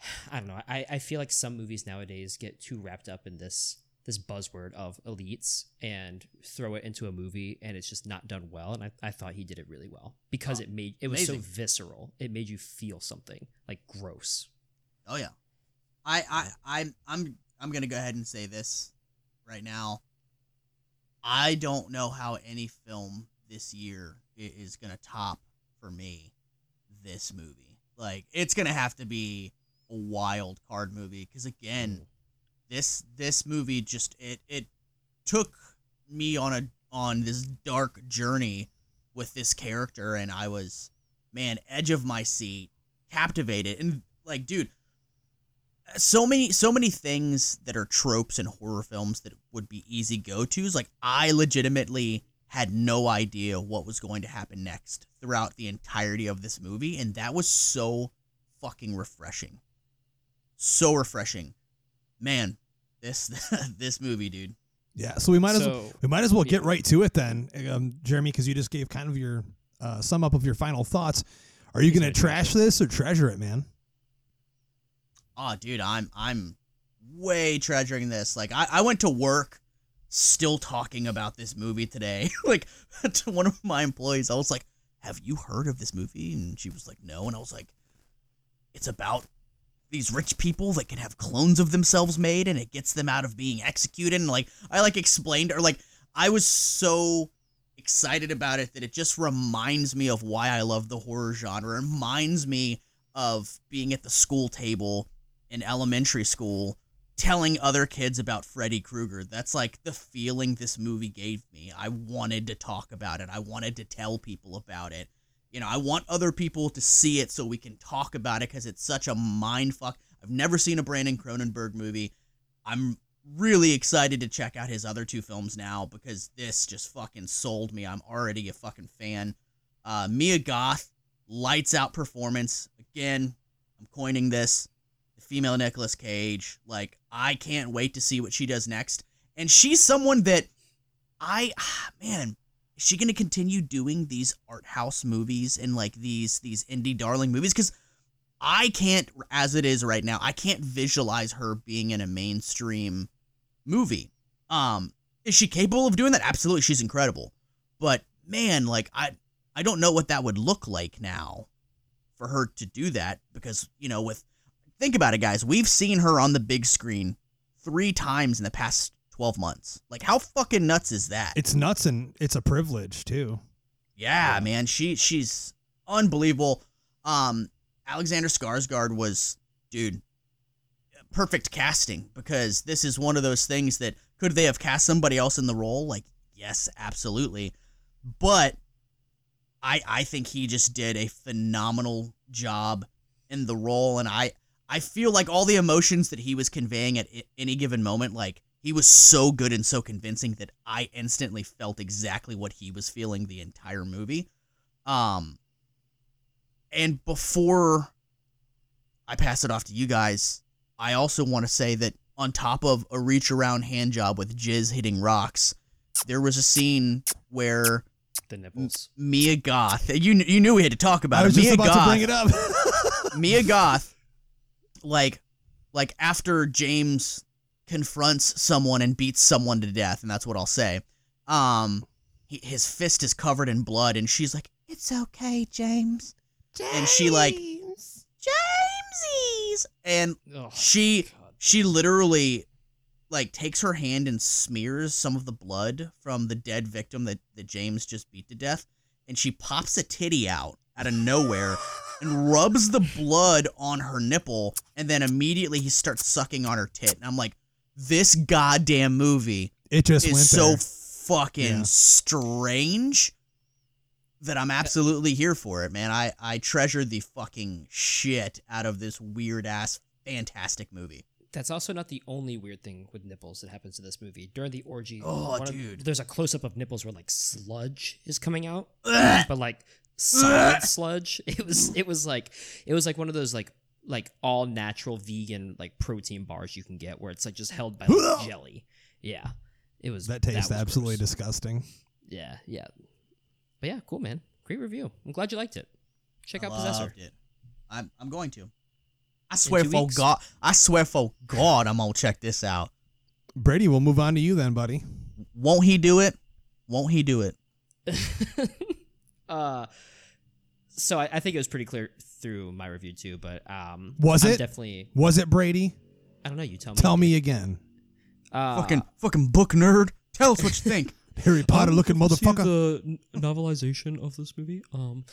I don't know. I, I feel like some movies nowadays get too wrapped up in this this buzzword of elites and throw it into a movie and it's just not done well. And I, I thought he did it really well because Oh, it made it was so visceral. It made you feel something like gross. Oh yeah. I I I'm I'm I'm gonna go ahead and say this right now. I don't know how any film this year is gonna top for me this movie. Like it's gonna have to be a wild card movie because again, this this movie just it it took me on a on this dark journey with this character and I was man edge of my seat captivated and like dude so many so many things that are tropes in horror films that would be easy go-tos like i legitimately had no idea what was going to happen next throughout the entirety of this movie and that was so fucking refreshing. So refreshing. Man this this movie dude. Yeah, so we might as well we might as well get right to it then, um, Jeremy, because you just gave kind of your uh, sum up of your final thoughts. Are you He's going to gonna trash this or treasure it, man? oh dude i'm i'm way treasuring this. Like i, I went to work still talking about this movie today. Like to one of my employees i was like have you heard of this movie? And she was like no. And i was like it's about these rich people that can have clones of themselves made and it gets them out of being executed. And like i like explained or like i was so excited about it that it just reminds me of why i love the horror genre. Reminds me of being at the school table in elementary school telling other kids about Freddy Krueger. That's like the feeling this movie gave me. I wanted to talk about it. I wanted to tell people about it. You know, I want other people to see it so we can talk about it because it's such a mind fuck. I've never seen a Brandon Cronenberg movie. I'm really excited to check out his other two films now because this just fucking sold me. I'm already a fucking fan. Uh, Mia Goth, lights out performance. Again, I'm coining this. Female Nicolas Cage. Like, I can't wait to see what she does next. And she's someone that I, man, is she going to continue doing these art house movies and like these these indie darling movies? Because I can't, as it is right now, I can't visualize her being in a mainstream movie. Um, is she capable of doing that? Absolutely, she's incredible. But man, like I, I don't know what that would look like now for her to do that because you know with think about it guys. We've seen her on the big screen three times in the past 12 months. Like how fucking nuts is that? It's nuts and it's a privilege too. yeah man. She she's unbelievable. Um alexander skarsgård was dude perfect casting because this is one of those things that could they have cast somebody else in the role? Like yes absolutely. But i i think he just did a phenomenal job in the role and i i feel like all the emotions that he was conveying at i- any given moment like he was so good and so convincing that i instantly felt exactly what he was feeling the entire movie um and before I pass it off to you guys, I also want to say that on top of a reach around hand job with Jizz hitting rocks, there was a scene where The nipples. Mia Goth, you you knew we had to talk about I was it. just Mia about Goth, to bring it up. Mia Goth, like, like after James confronts someone and beats someone to death, and that's what I'll say. Um, he, his fist is covered in blood, and she's like, "It's okay, James," James. and she like, Jamesies, and Ugh, she God. she literally like takes her hand and smears some of the blood from the dead victim that, that James just beat to death, and she pops a titty out out of nowhere and rubs the blood on her nipple, and then immediately he starts sucking on her tit. And I'm like, this goddamn movie it just went is so there. fucking Yeah. strange that I'm absolutely here for it, man. I I treasure the fucking shit out of this weird ass fantastic movie. That's also not the only weird thing with nipples that happens in this movie. During the orgy, Oh, one of- dude. there's a close up of nipples where like sludge is coming out, Ugh. but like solid sludge. It was it was like it was like one of those like like all natural vegan like protein bars you can get where it's like just held by like, jelly. Yeah, it was that tastes was absolutely gross. disgusting. Yeah, yeah, but yeah, cool, man. Great review. I'm glad you liked it. Check out I Possessor. it. I'm I'm going to. I swear for weeks. God, I swear for God, I'm gonna check this out. Brady, we'll move on to you then, buddy. Won't he do it? Won't he do it? Uh, so I, I think it was pretty clear through my review too, but um, Was I'm it? Definitely. Was it Brady? I don't know. You tell me. Tell me again. Uh, fucking fucking book nerd. Tell us what you think. Harry Potter looking motherfucker. the novelization of this movie. Um,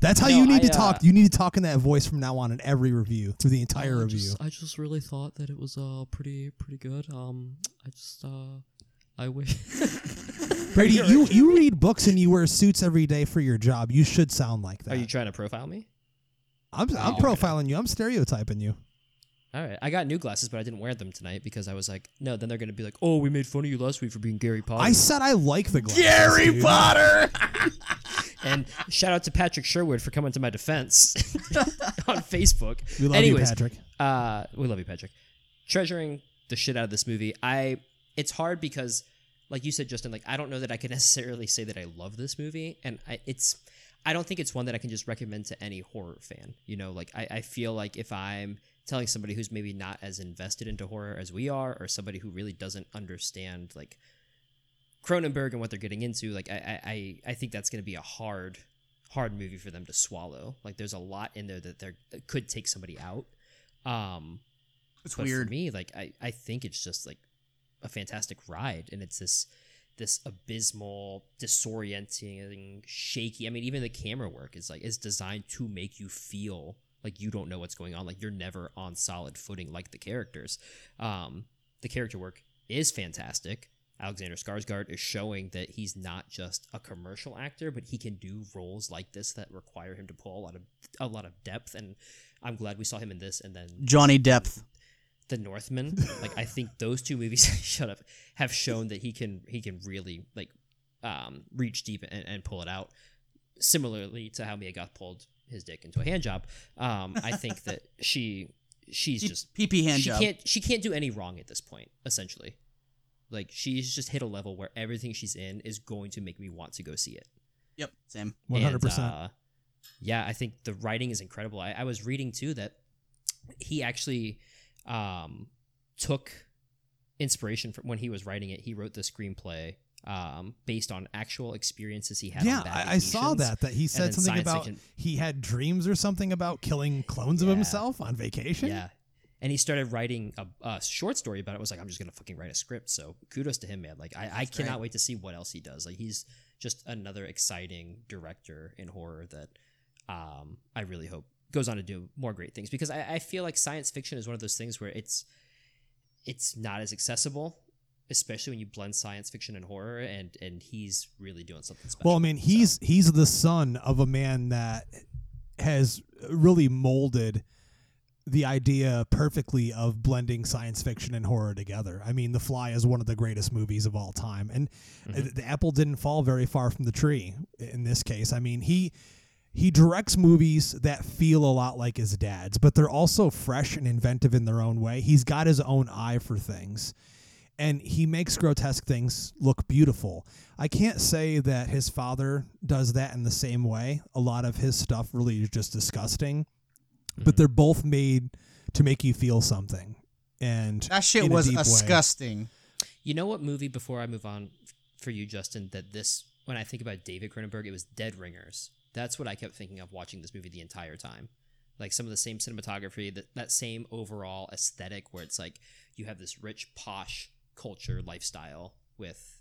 That's how No, you need I, to talk. uh, You need to talk in that voice from now on in every review through the entire I review. just, I just really thought that it was uh pretty pretty good. Um, I just uh, I wish. Brady, you you read books and you wear suits every day for your job. You should sound like that. are you trying to profile me? I'm I'm profiling you. I'm stereotyping you. All right, I got new glasses, but I didn't wear them tonight because I was like, no. Then they're gonna be like, oh, we made fun of you last week for being Gary Potter. I said I like the glasses. Gary dude. Potter. and shout out to Patrick Sherwood for coming to my defense on Facebook. We love Anyways, you, Patrick. Uh, we love you, Patrick. Treasuring the shit out of this movie. I. It's hard because, like you said, Justin. Like I don't know that I can necessarily say that I love this movie, and I, it's. I don't think it's one that I can just recommend to any horror fan. You know, like I, I feel like if I'm telling somebody who's maybe not as invested into horror as we are, or somebody who really doesn't understand like Cronenberg and what they're getting into, like I, I, I- think that's going to be a hard, hard movie for them to swallow. Like there's a lot in there that there could take somebody out. Um, It's weird. for me. Like I, I think it's just like a fantastic ride, and it's this this abysmal, disorienting, shaky. I mean, even the camera work is like is designed to make you feel like you don't know what's going on, like you're never on solid footing, like the characters. Um, the character work is fantastic. Alexander Skarsgård is showing that he's not just a commercial actor, but he can do roles like this that require him to pull a lot of a lot of depth. And I'm glad we saw him in this. And then Johnny Depth. The Northman. like I think those two movies, shut up, have shown that he can he can really like um, reach deep and, and pull it out. Similarly to how Mia Goth pulled his dick into a hand job, um, I think that she she's just PP hand she job. can't she can't do any wrong at this point. Essentially, like she's just hit a level where everything she's in is going to make me want to go see it. Yep, same. One hundred And, percent. uh, yeah, I think the writing is incredible. I, I was reading too that he actually um, took inspiration from when he was writing it. He wrote the screenplay um, based on actual experiences he had. Yeah, I, I saw that. That he said something about fiction. he had dreams or something about killing clones of himself on vacation. Yeah. And he started writing a, a short story about it. I was like, I'm just gonna fucking write a script. So kudos to him, man. Like I, I cannot wait to see what else he does. Like he's just another exciting director in horror that um, I really hope goes on to do more great things because I, I feel like science fiction is one of those things where it's it's not as accessible, especially when you blend science fiction and horror. And and he's really doing something special. Well, I mean, So- he's he's the son of a man that has really molded the idea perfectly of blending science fiction and horror together. I mean, The Fly is one of the greatest movies of all time, and uh, the apple didn't fall very far from the tree in this case. I mean, he he directs movies that feel a lot like his dad's, but they're also fresh and inventive in their own way. He's got his own eye for things and he makes grotesque things look beautiful. I can't say that his father does that in the same way. A lot of his stuff really is just disgusting, but mm. they're both made to make you feel something. And That shit was deep way. disgusting. You know what movie before I move on for you, Justin? That this when I think about David Cronenberg, it was Dead Ringers. That's what I kept thinking of watching this movie the entire time. Like some of the same cinematography, that that same overall aesthetic, where it's like you have this rich, posh culture lifestyle with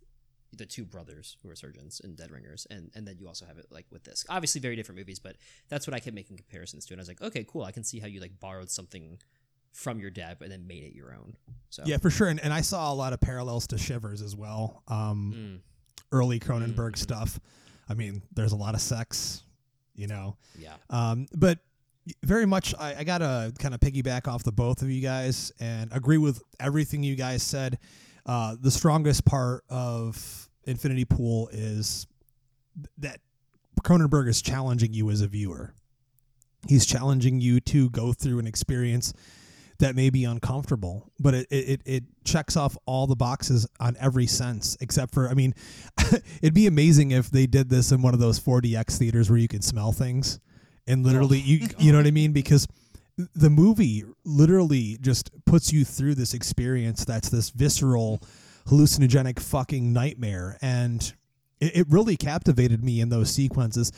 the two brothers who are surgeons and Dead Ringers, and and then you also have it like with this. Obviously, very different movies, but that's what I kept making comparisons to, and I was like, okay, cool. I can see how you like borrowed something from your dad, but then made it your own. So Yeah, for sure. And, and I saw a lot of parallels to Shivers as well. Um, Mm. Early Cronenberg Mhm. stuff. I mean, there's a lot of sex, you know. yeah. Um, but very much, I, I got to kind of piggyback off the both of you guys and agree with everything you guys said. Uh, the strongest part of Infinity Pool is that Cronenberg is challenging you as a viewer. He's challenging you to go through an experience that may be uncomfortable, but it, it, it checks off all the boxes on every sense, except for, I mean, it'd be amazing if they did this in one of those 4DX theaters where you can smell things and oh literally, you, you know what I mean? Because the movie literally just puts you through this experience that's this visceral hallucinogenic fucking nightmare. And it, it really captivated me in those sequences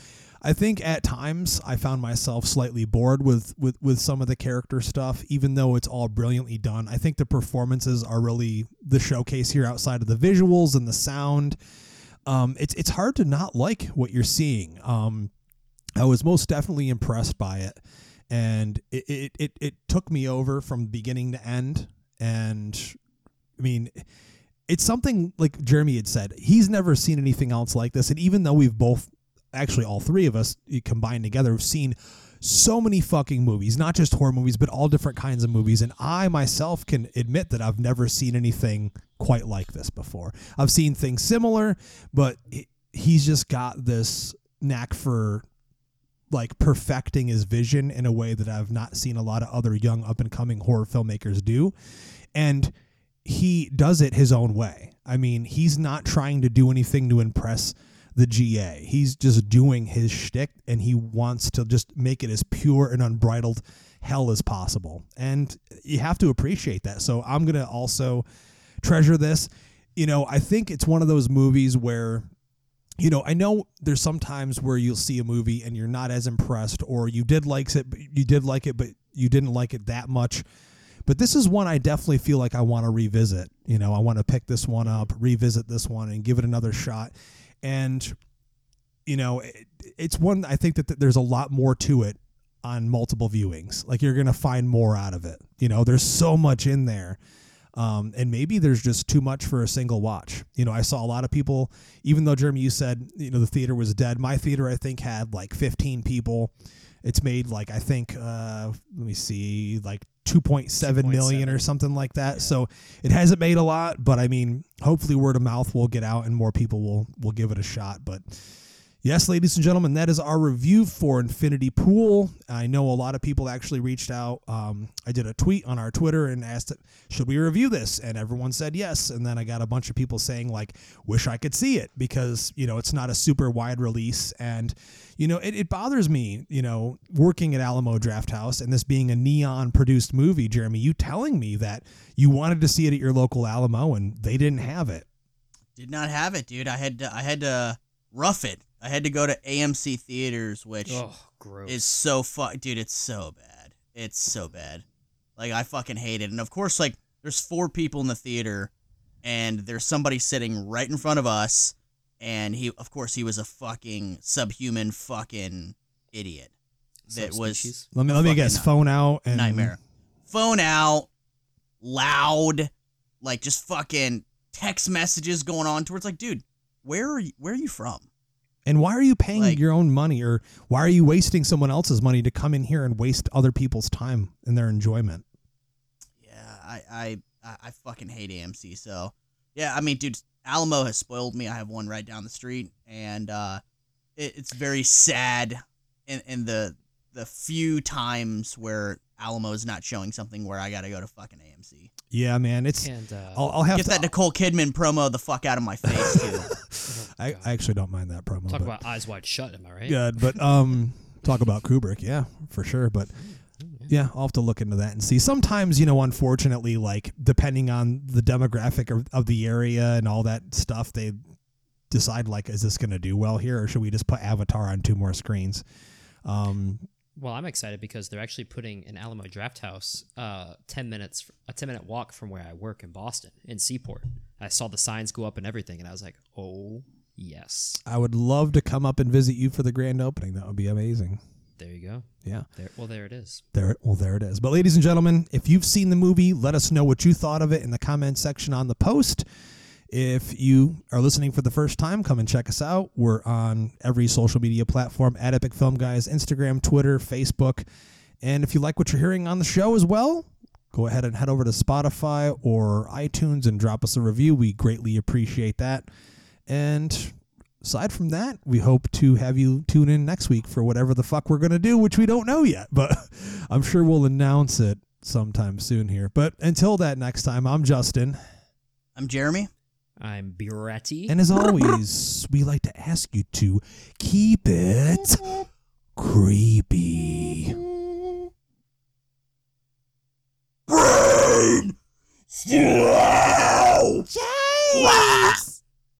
i think at times i found myself slightly bored with with with some of the character stuff even though it's all brilliantly done i think the performances are really the showcase here outside of the visuals and the sound um, it's it's hard to not like what you're seeing. Um, I was most definitely impressed by it, and it, it it it took me over from beginning to end. And I mean, it's something like Jeremy had said. He's never seen anything else like this, and even though we've both, actually all three of us combined together, have seen so many fucking movies, not just horror movies, but all different kinds of movies. And I myself can admit that I've never seen anything quite like this before. I've seen things similar, but he's just got this knack for like perfecting his vision in a way that I've not seen a lot of other young up and coming horror filmmakers do. And he does it his own way. I mean, he's not trying to do anything to impress the GA. He's just doing his shtick and he wants to just make it as pure and unbridled hell as possible. And you have to appreciate that. So I'm going to also treasure this. You know, I think it's one of those movies where you know, I know there's sometimes where you'll see a movie and you're not as impressed, or you did likes it, you did like it, but you didn't like it that much. But this is one I definitely feel like I want to revisit. You know, I want to pick this one up, revisit this one, and give it another shot. And you know, it, it's one I think that th- there's a lot more to it on multiple viewings. Like you're gonna find more out of it. You know, there's so much in there. Um, and maybe there's just too much for a single watch. You know, I saw a lot of people, even though Jeremy, you said, you know, the theater was dead. My theater, I think, had like 15 people. It's made like, I think, uh, let me see, like 2.7 million or something like that. So it hasn't made a lot, but I mean, hopefully word of mouth will get out and more people will, will give it a shot. But Yes, ladies and gentlemen, that is our review for Infinity Pool. I know a lot of people actually reached out. Um, I did a tweet on our Twitter and asked, should we review this? And everyone said yes. And then I got a bunch of people saying, like, wish I could see it because, you know, it's not a super wide release. And, you know, it, it bothers me, you know, working at Alamo Drafthouse and this being a neon produced movie, Jeremy, you telling me that you wanted to see it at your local Alamo and they didn't have it. Did not have it, dude. I had to, I had to rough it. I had to go to AMC theaters, which Oh, gross. is so fuck, dude. It's so bad. It's so bad. Like I fucking hate it. And of course, like there's four people in the theater, and there's somebody sitting right in front of us, and he, of course, he was a fucking subhuman fucking idiot. That was Let me, let me Fucking guess, phone out and nightmare. Phone out, loud, like just fucking text messages going on towards like, dude, where are you? Where are you from? And why are you paying Like- your own money or why are you wasting someone else's money to come in here and waste other people's time and their enjoyment? Yeah, I, I, I I fucking hate AMC. So, yeah, I mean, dude, Alamo has spoiled me. I have one right down the street, and uh, it, it's very sad in, in the the few times where Alamo is not showing something where I got to go to fucking AMC. Yeah, man, it's And uh, I'll, I'll have Get to that Nicole Kidman promo the fuck out of my face too. I, I actually don't mind that promo. talk but, about eyes wide shut. Am I right? good, but um talk about Kubrick, yeah, for sure, but yeah, I'll have to look into that and see. Sometimes, you know, unfortunately, like depending on the demographic of, of the area and all that stuff, they decide like, is this going to do well here, or should we just put Avatar on two more screens? Um, Well, I'm excited because they're actually putting an Alamo Draft House, uh, ten minutes, a ten minute walk from where I work in Boston, in Seaport. I saw the signs go up and everything, and I was like, oh yes, I would love to come up and visit you for the grand opening. That would be amazing. there you go. Yeah. There, well, there it is. There, well, there it is. But, ladies and gentlemen, if you've seen the movie, let us know what you thought of it in the comment section on the post. If you are listening for the first time, come and check us out. We're on every social media platform at Epic Film Guys Instagram, Twitter, Facebook. And if you like what you're hearing on the show as well, go ahead and head over to Spotify or iTunes and drop us a review. We greatly appreciate that. And aside from that, we hope to have you tune in next week for whatever the fuck we're going to do, which we don't know yet, but I'm sure we'll announce it sometime soon here. But until that next time, I'm Justin. I'm Jeremy. I'm Buretti. And as always, we like to ask you to keep it creepy. Green! Slow! James!